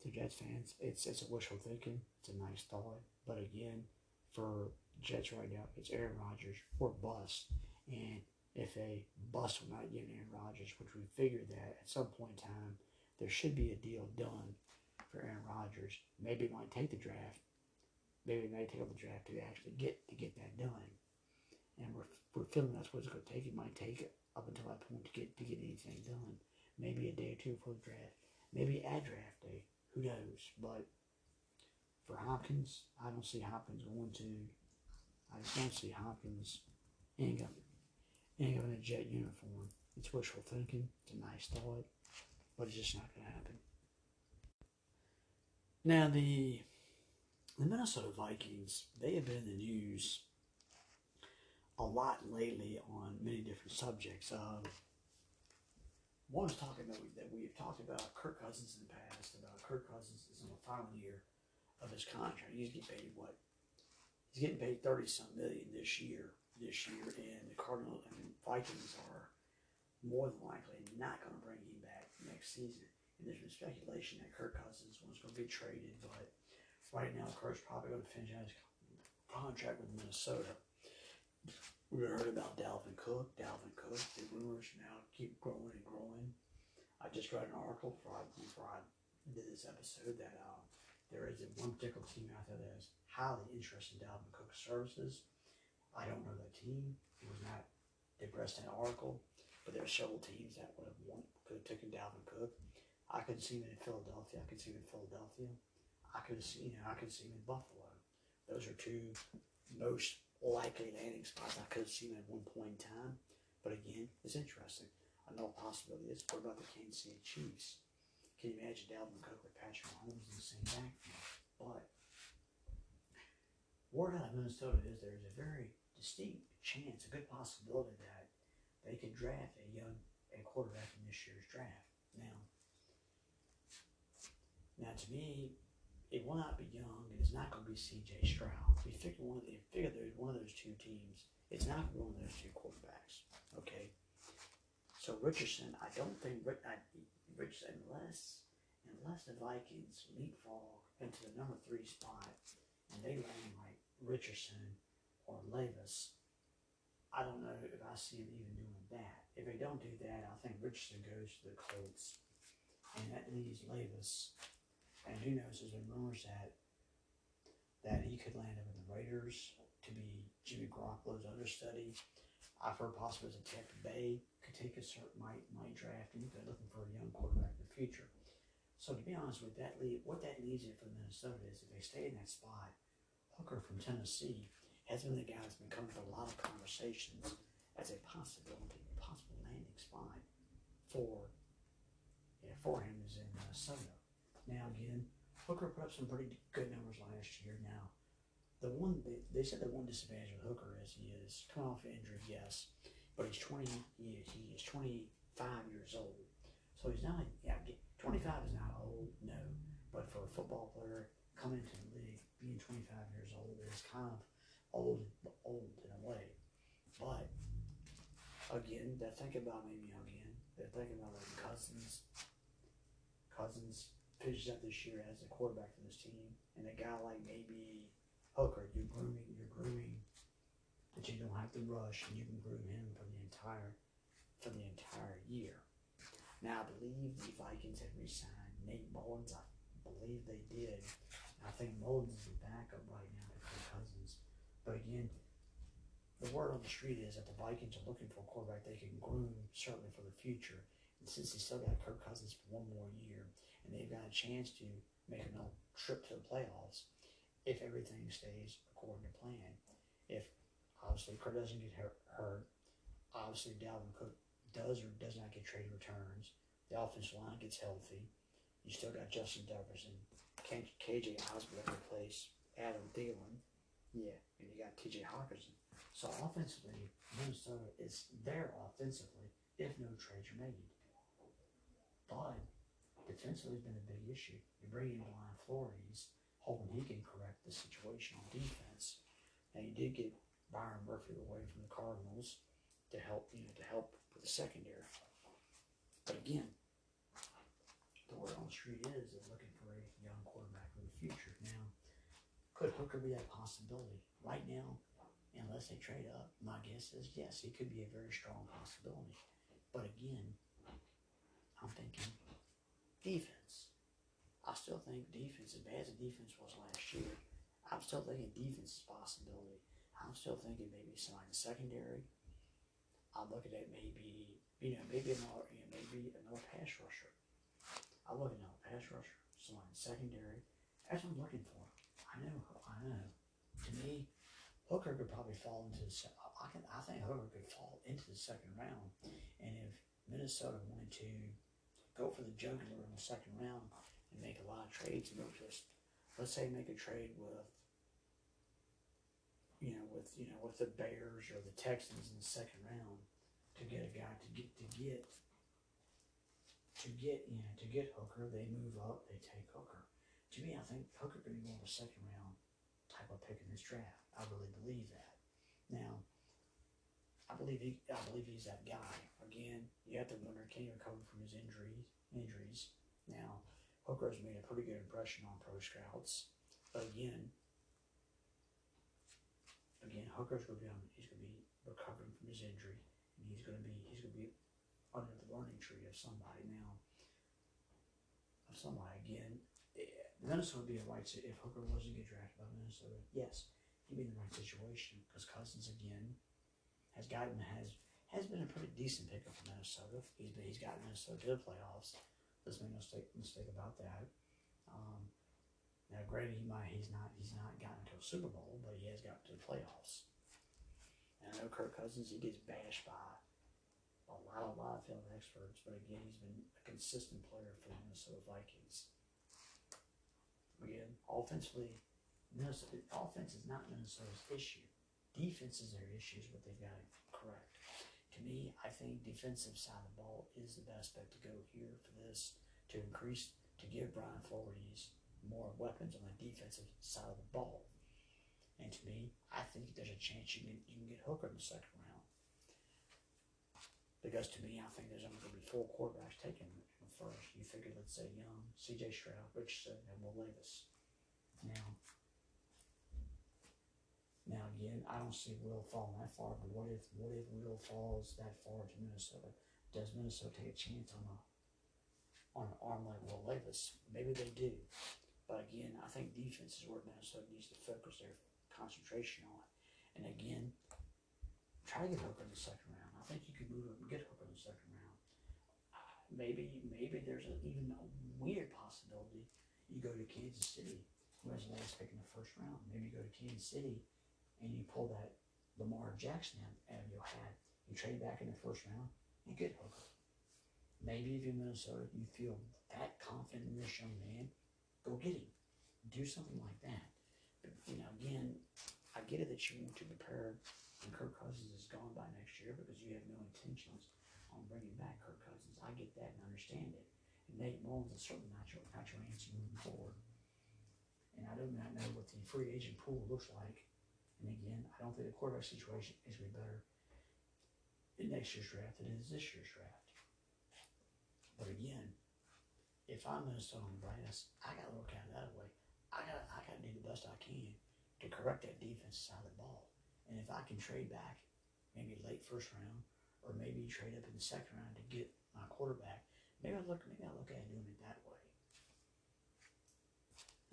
to Jets fans, it's it's a wishful thinking. It's a nice thought, but again, for Jets right now, it's Aaron Rodgers or bust. And if a bust will not get Aaron Rodgers, which we figured that at some point in time, there should be a deal done for Aaron Rodgers. Maybe it might take the draft. Maybe it might take the draft to actually get to get that done. And we're, we're feeling that's what it's going to take. It might take up until that point to get to get anything done. Maybe a day or two before the draft. Maybe at draft day. Who knows? But for Hopkins, I don't see Hopkins going to. I don't see Hopkins ain't got ain't got in a jet uniform. It's wishful thinking. It's a nice thought, but it's just not going to happen. Now the the Minnesota Vikings, they have been in the news a lot lately on many different subjects. Of one is talking we, that we have talked about Kirk Cousins in the past about Kirk Cousins is in the final year of his contract. He's getting paid what? He's getting paid thirty some million this year. This year, and the Cardinals and Vikings are more than likely not going to bring him back next season. And there's been speculation that Kirk Cousins was going to be traded, but right now Kirk's probably going to finish out his contract with Minnesota. We heard about Dalvin Cook. Dalvin Cook. The rumors now keep growing and growing. I just read an article before I, before I did this episode that uh, there is one particular team out there that is highly interested in Dalvin Cook's services. I don't know the team. It was not addressed in an article, but there are several teams that would have won, could have taken Dalvin Cook. I could see him in Philadelphia. I could see him in Philadelphia. I could see, you know, I could see him in Buffalo. Those are two most likely landing spots I could have seen at one point in time. But again, it's interesting. Another possibility is what about the Kansas City Chiefs? Can you imagine Dalvin Cook with Patrick Mahomes in the same backfield? But word out of Minnesota is there's a very distinct chance, a good possibility that they could draft a young a quarterback in this year's draft. Now, now to me, it will not be young. And It is not going to be C.J. Stroud. We figure one of the figure there's one of those two teams. It's not going to be one of those two quarterbacks. Okay. So Richardson, I don't think I, Richardson, and less the Vikings leapfrog into the number three spot and they land like Richardson or Levis, I don't know if I see them even doing that. If they don't do that, I think Richardson goes to the Colts, and that leaves Levis. And who knows? There's been rumors that that he could land up in the Raiders to be Jimmy Garoppolo's understudy. I've heard possibly that Tampa Bay could take a certain might might draft, and they're looking for a young quarterback in the future. So to be honest with that, lead, what that leads in for Minnesota is if they stay in that spot, Hooker from Tennessee has been the guy that's been coming to a lot of conversations as a possibility, possible landing spot for yeah, for him is in Minnesota. Now again, Hooker put up some pretty good numbers last year. Now the one they, they said the one disadvantage with Hooker is he is coming off injury, yes, but he's twenty. He is, he is twenty five years old, so he's not. Yeah, twenty five is not old, no, but for a football player coming into the league, being twenty five years old is kind of old, old in a way. But again, they're thinking about maybe young again. They're thinking about like Cousins. Cousins finishes up this year as a quarterback for this team, and a guy like maybe Hooker, you're grooming, you're grooming that you don't have to rush, and you can groom him for the entire for the entire year. Now, I believe the Vikings have re-signed Nate Mullens. I believe they did. I think Mullens is the backup right now Kirk Cousins. But again, the word on the street is that the Vikings are looking for a quarterback they can groom certainly for the future. And since they still got Kirk Cousins for one more year, and they've got a chance to make another trip to the playoffs, if everything stays according to plan. If obviously Kirk doesn't get hurt, obviously Dalvin Cook does or does not get trade returns, the offensive line gets healthy. You still got Justin Jefferson, KJ Osborn replace Adam Thielen. Yeah, and you got TJ Hockenson. So offensively, Minnesota is there offensively if no trades are made. But defensively has been a big issue. You bring in Brian Flores, Oh, hoping he can correct the situation on defense. Now you did get Byron Murphy away from the Cardinals to help you know to help with the secondary. But again, the word on the street is they're looking for a young quarterback of the future. Now, could Hooker be that possibility? Right now, unless they trade up, my guess is yes, he could be a very strong possibility. But again, I'm thinking defense. I still think defense, as bad as the defense was last year, I'm still thinking defense is a possibility. I'm still thinking maybe somebody in the secondary. I'm looking at maybe, you know, maybe another, you know, maybe another pass rusher. I'm looking at another pass rusher, somebody in the secondary. That's what I'm looking for. I know, I know. To me, Hooker could probably fall into the. se- I can. I think Hooker could fall into the second round, and if Minnesota wanted to go for the jugular in the second round and make a lot of trades, and just let's say make a trade with, you know, with you know with the Bears or the Texans in the second round to get a guy to get to get to get you know to get Hooker, they move up, they take Hooker. To me, I think Hooker could be more of a second round type of pick in this draft. I really believe that. Now, I believe he, I believe he's that guy. Again, you have to wonder can he recover from his injuries? Injuries. Now, Hooker has made a pretty good impression on pro scouts, again, again, Hooker's going to be. He's to be recovering from his injury, and he's going to be he's to be under the learning tree of somebody now. Of somebody again. eh, Minnesota would be a right if Hooker was to get drafted by Minnesota. Yes, he'd be in the right situation because Cousins again has gotten has has been a pretty decent pickup for Minnesota. He's been, he's gotten Minnesota to the playoffs. Let's make no mistake, mistake about that. Um, now, granted, he might he's not he's not gotten to a Super Bowl, but he has gotten to the playoffs. And I know Kirk Cousins he gets bashed by a lot, a lot of film experts, but again, he's been a consistent player for the Minnesota Vikings. Again, offensively, Minnesota offense is not Minnesota's issue. Defense is their issue, is what they've got it correct. To me, I think defensive side of the ball is the best bet to go here for this to increase to give Brian Flores more weapons on the defensive side of the ball. And to me, I think there's a chance you can you can get Hooker in the second round. Because to me, I think there's only going to be four quarterbacks taken first. You figure, let's say Young, C.J. Stroud, Richardson, and Will Levis. Now, now again, I don't see Will falling that far. But what if what if Will falls that far to Minnesota? Does Minnesota take a chance on a on an arm like Will Levis? Maybe they do. But again, I think defense is where Minnesota needs to focus their concentration on. And again, try to get Hooker in the second round. I think you could move him and get Hooker in the second round. Uh, Maybe, maybe there's a, even a weird possibility. You go to Kansas City, who has the last pick in the first round. Maybe you go to Kansas City and you pull that Lamar Jackson out of your hat. You trade back in the first round and get Hooker. Maybe if you're Minnesota, you feel that confident in this young man, go get him. Do something like that. But, you know, again, I get it that you want to prepare and Kirk Cousins is gone by next year because you have no intentions on bringing back Kirk Cousins. I get that and understand it. And Nate Mullens is certainly not your, not your answer moving forward. And I do not know what the free agent pool looks like. And again, I don't think the quarterback situation is going to be better in next year's draft than it is this year's draft. But again, if I'm Minnesota Brass, I gotta look at it that way. I gotta I gotta do the best I can to correct that defense side of the ball. And if I can trade back, maybe late first round, or maybe trade up in the second round to get my quarterback, maybe I look maybe I look at doing it that way.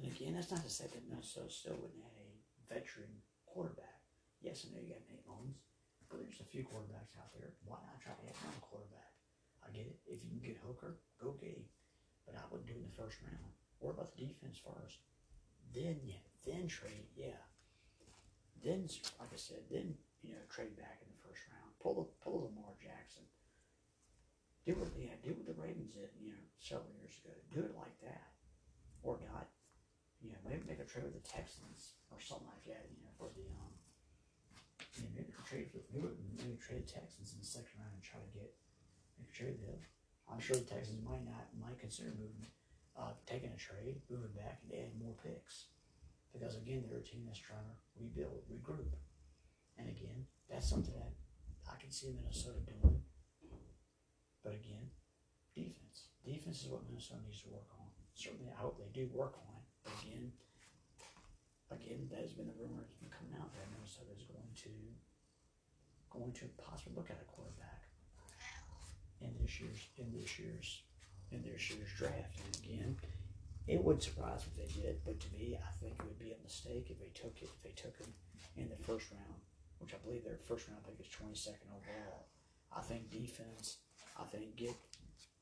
And again, that's not to say that Minnesota still wouldn't have a veteran quarterback. Yes, I know you got Nate Mullens, but there's a few quarterbacks out there. Why not try to get another quarterback? I get it. If you can get Hooker, go get him. But I wouldn't do it in the first round. Worry about the defense first. Then yeah, then trade, yeah. Then like I said, then you know, trade back in the first round. Pull the pull Lamar Jackson. Do what yeah, do what the Ravens did, you know, several years ago. Do it like that. Or not. You know, maybe make a trade with the Texans or something like that, you know, for the um you know, maybe trade for maybe, maybe trade the Texans in the second round and try to get make a trade them. I'm sure the Texans might not might consider moving, uh, taking a trade, moving back, and adding more picks, because again they're a team that's trying to rebuild, regroup, and again that's something that I can see Minnesota doing. But again, defense, defense is what Minnesota needs to work on. certainly I hope they do work on it. Again, again, has been the rumor coming out that Minnesota is going to going to possibly look at a quarterback in this year's in this year's in this year's draft. And again, it would surprise me if they did, but to me, I think it would be a mistake if they took it if they took him in the first round, which I believe their first round pick is twenty second overall. I think defense. I think get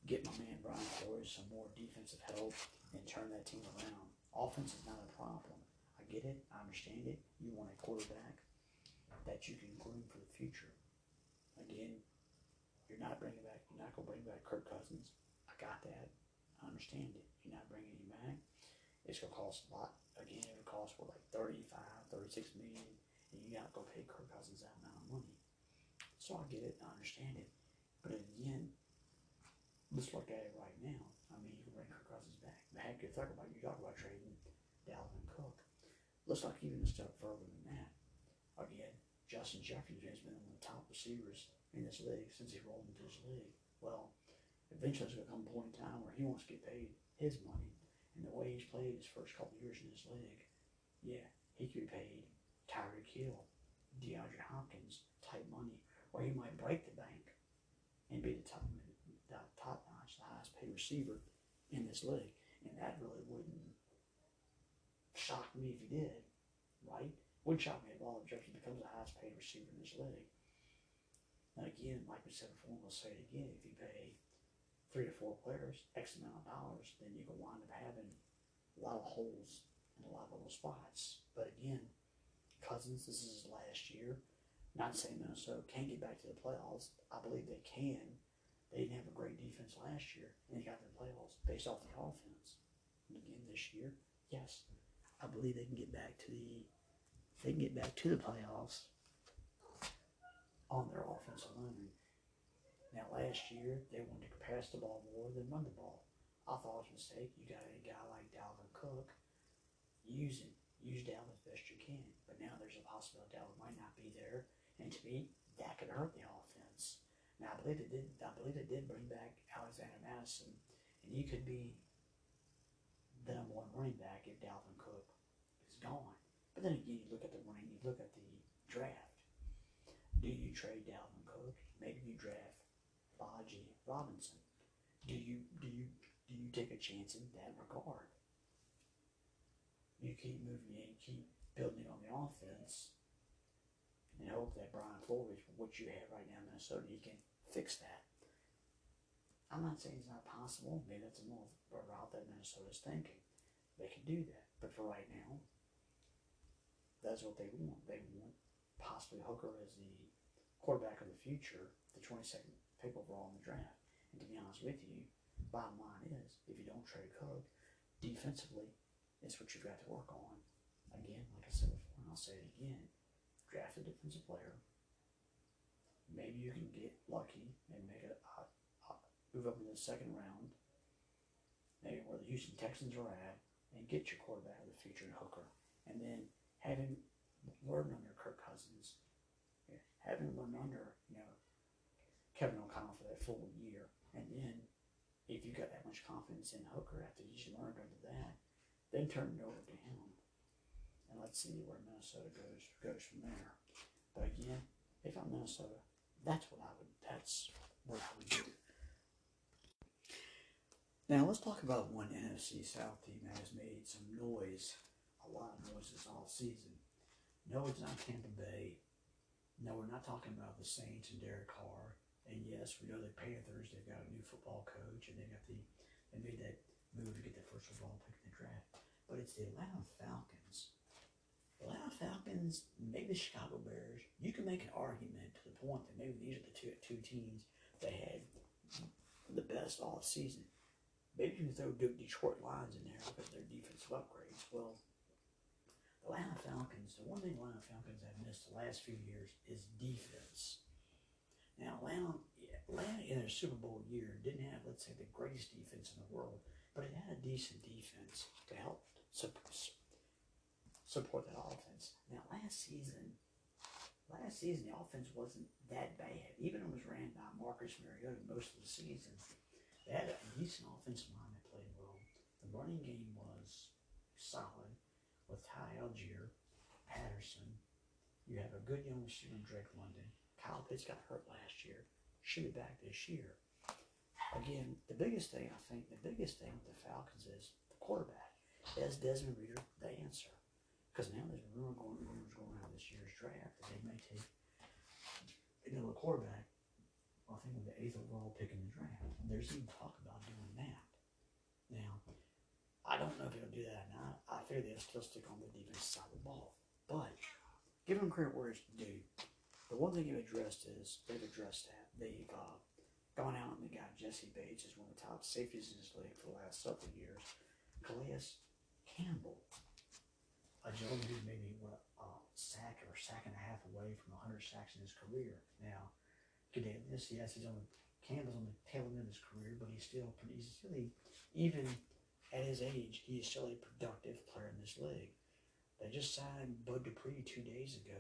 get my man Brian Flores some more defensive help and turn that team around. Offense is not a problem. I get it. I understand it. You want a quarterback that you can groom for the future. Again, you're not bringing back. You're not gonna bring back Kirk Cousins. I got that. I understand it. You're not bringing him back. It's gonna cost a lot. Again, it would cost like 35, 36 million, and you gotta go pay Kirk Cousins that amount of money. So I get it. I understand it. But again, let's look at it right now. Mean, you can bring back. Heck, you talk about you talk about trading Dalvin Cook. Let's look even a step further than that. Again, Justin Jefferson has been one of the top receivers in this league since he rolled into this league. Well, eventually there's gonna come a point in time where he wants to get paid his money. And the way he's played his first couple years in this league, yeah, he could be paid Tyreek Hill, DeAndre Hopkins type money, or he might break the bank and be the top the top notch, the highest paid receiver in this league. And that really wouldn't shock me if he did, right? Wouldn't shock me at all if Jefferson becomes the highest paid receiver in this league. And again, like we said before, we'll say it again, if you pay three to four players X amount of dollars, then you can wind up having a lot of holes in a lot of little spots. But again, Cousins, this is his last year. Not saying Minnesota can't get back to the playoffs. I believe they can. They didn't have a great defense last year, and they got to the playoffs based off the offense. And again, this year, yes, I believe they can get back to the they can get back to the playoffs on their offense alone. Now, last year they wanted to pass the ball more than run the ball. I thought it was a mistake. You got a guy like Dalvin Cook. Use him. Use Dalvin best you can. But now there's a possibility Dalvin might not be there, and to me, that could hurt the offense. Now, I believe it did. I believe it did bring back Alexander Mattison, and he could be the number one running back if Dalvin Cook is gone. But then again, you look at the running, you look at the draft. Do you trade Dalvin Cook? Maybe you draft Bijan Robinson. Do you do you do you take a chance in that regard? You keep moving, you keep building on the offense, and hope that Brian Flores, what you have right now in Minnesota, he can fix that. I'm not saying it's not possible. Maybe that's a more route that Minnesota's thinking. They can do that, but for right now, that's what they want. They want possibly Hooker as the quarterback of the future, the 22nd pick overall in the draft. And to be honest with you, bottom line is, if you don't trade Cook, defensively, it's what you've got to work on. Again, like I said before, and I'll say it again, draft a defensive player. Maybe you can get lucky and make a, a, a move up in the second round, maybe where the Houston Texans are at, and get your quarterback of the future in Hooker. And then have him learn under Kirk Cousins, have him learn under, you know, Kevin O'Connell for that full year. And then, if you got that much confidence in Hooker after he's learned under that, then turn it over to him. And let's see where Minnesota goes goes from there. But again, if I'm Minnesota, that's what I would. That's what I would do. Now let's talk about one NFC South team that has made some noise, a lot of noise this all season. No, it's not Tampa Bay. No, we're not talking about the Saints and Derek Carr. And yes, we know the Panthers. They've got a new football coach, and they got the they made that move to get the first overall pick in the draft. But it's the Atlanta Falcons. The Atlanta Falcons, maybe the Chicago Bears. You can make an argument to the point that maybe these are the two two teams that had the best all season. Maybe you can throw Detroit Lions in there because they're defensive upgrades. Well, the Atlanta Falcons, the one thing Atlanta Falcons have missed the last few years is defense. Now, Atlanta, Atlanta in their Super Bowl year didn't have, let's say, the greatest defense in the world, but it had a decent defense to help support, support that offense. Now, last season, last season the offense wasn't that bad. Even when it was ran by Marcus Mariota most of the season. They had a decent offensive line that played well. The running game was solid with Ty Allgeier, Patterson. You have a good young receiver Drake London. Kyle Pitts got hurt last year. Should be back this year. Again, the biggest thing I think, the biggest thing with the Falcons is the quarterback. Is Desmond Ridder the answer? Because now there's rumor going, rumors going around this year's draft that they may take you know, a quarterback. I think with the eighth overall pick in the draft. There's even talk about doing that. Now, I don't know if they'll do that or not. I figure they'll still stick on the defensive side of the ball. But give them credit where it's due. The one thing they've addressed is they've addressed that. They've uh, gone out and they got Jessie Bates as one of the top safeties in this league for the last several years. Calais Campbell, a gentleman who's maybe what a sack or a sack and a half away from 100 sacks in his career. Now, Kadalius, yes, he's on the on the tail end of his career, but he's still pretty, he's really even at his age, he is still a productive player in this league. They just signed Bud Dupree two days ago,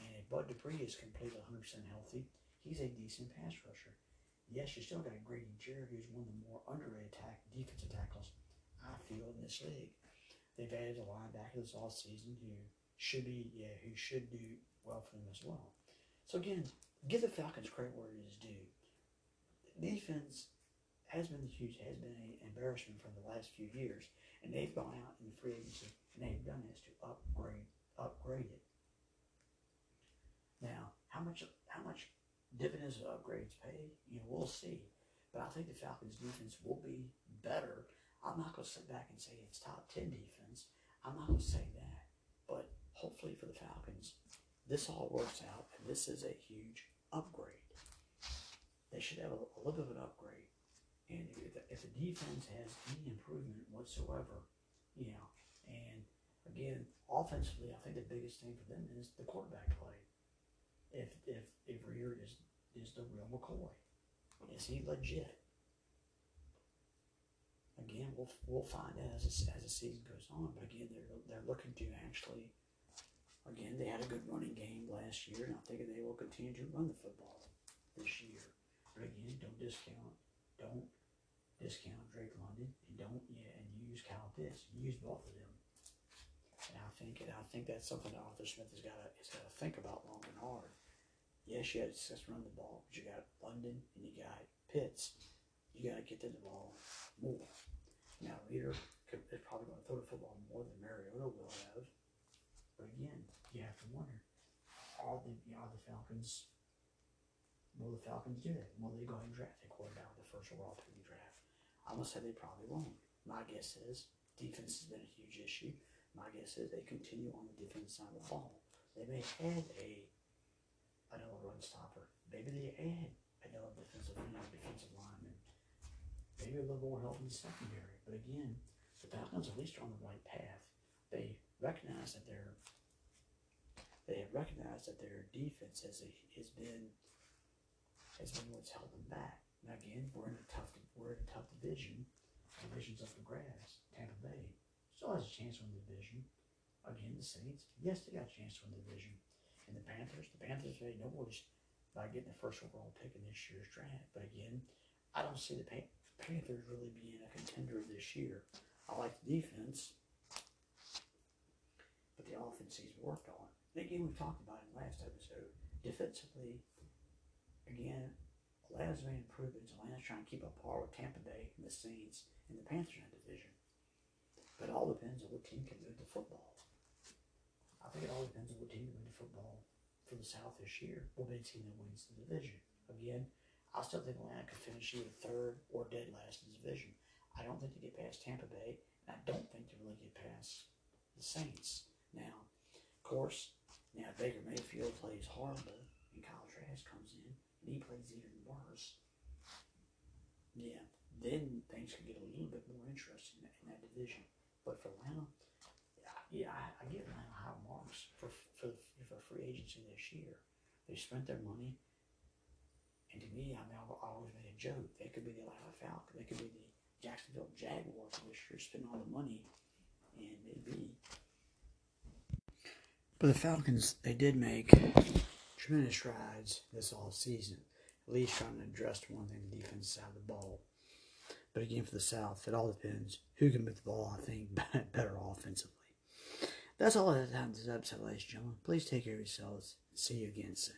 and if Bud Dupree is completely 100% healthy, he's a decent pass rusher. Yes, you still got a Grady Jarrett, who's one of the more underrated attack, defensive tackles I feel in this league. They've added a linebacker this all season who should be, yeah, who should do well for them as well. So again, give the Falcons credit where it is due. Defense has been huge, has been an embarrassment for the last few years, and they've gone out in the free agency and they've done this to upgrade, upgrade it. Now, how much, how much dividends upgrades pay? You know, we'll see. But I think the Falcons' defense will be better. I'm not going to sit back and say it's top ten defense. I'm not going to say that. But hopefully for the Falcons, this all works out, and this is a huge upgrade. They should have a, a little bit of an upgrade. And if the, if the defense has any improvement whatsoever, you know, and again, offensively, I think the biggest thing for them is the quarterback play. If if if Ridder is is the real McCoy, is he legit? Again, we'll we'll find as as the season goes on. But again, they're they're looking to actually Again, they had a good running game last year, and I'm thinking they will continue to run the football this year. But again, don't discount, don't discount Drake London, and don't yeah, and use Kyle Pitts. Use both of them. And I think, and I think that's something that Arthur Smith has got to has got to think about long and hard. Yes, you had success run the ball, but you got London and you got Pitts. You got to get them the ball more. Now, Ridder is probably going to throw the football more than Mariota will have. But again, you have to wonder, are the are the Falcons will the Falcons do that? Will they go ahead and draft a quarterback with the first overall pick in the draft? I'm gonna say they probably won't. My guess is defense has been a huge issue. My guess is they continue on the defense side of the ball. They may add a another run stopper. Maybe they add another defensive another defensive lineman. Maybe a little more help in the secondary. But again, the Falcons at least are on the right path. They recognize that they're they have recognized that their defense has, has been has been what's held them back. Now again, we're in a tough we're in a tough division. Division's up for grabs. Tampa Bay still has a chance to win the division. Again, the Saints, yes, they got a chance to win the division. And the Panthers, the Panthers made no noise by getting the first overall pick in this year's draft. But again, I don't see the Pan- Panthers really being a contender this year. I like the defense, but the offense he's worked on. Again, we talked about in the last episode. Defensively, again, Atlanta's made improvements. Atlanta's trying to keep up par with Tampa Bay and the Saints and the Panthers in the division. But it all depends on what team can move the football. I think it all depends on what team can move the football for the South this year will be the team that wins the division. Again, I still think Atlanta could finish either third or dead last in the division. I don't think they get past Tampa Bay, and I don't think they really get past the Saints. Now, of course, now, Baker Mayfield plays horrible, and Kyle Trask comes in, and he plays even worse. Yeah, then things can get a little bit more interesting in that, division. But for Atlanta, yeah, I, I give Atlanta high marks for, for, for free agency this year. They spent their money, and to me, I mean, I always made a joke. They could be the Atlanta Falcons. They could be the Jacksonville Jaguars this year, spending all the money, and it'd be. but the Falcons, they did make tremendous strides this all season, at least trying to address one thing, the defense side of the ball. But again, for the South, it all depends who can move the ball. I think better offensively. That's all I have time to this episode, ladies and gentlemen. Please take care of yourselves. See you again soon.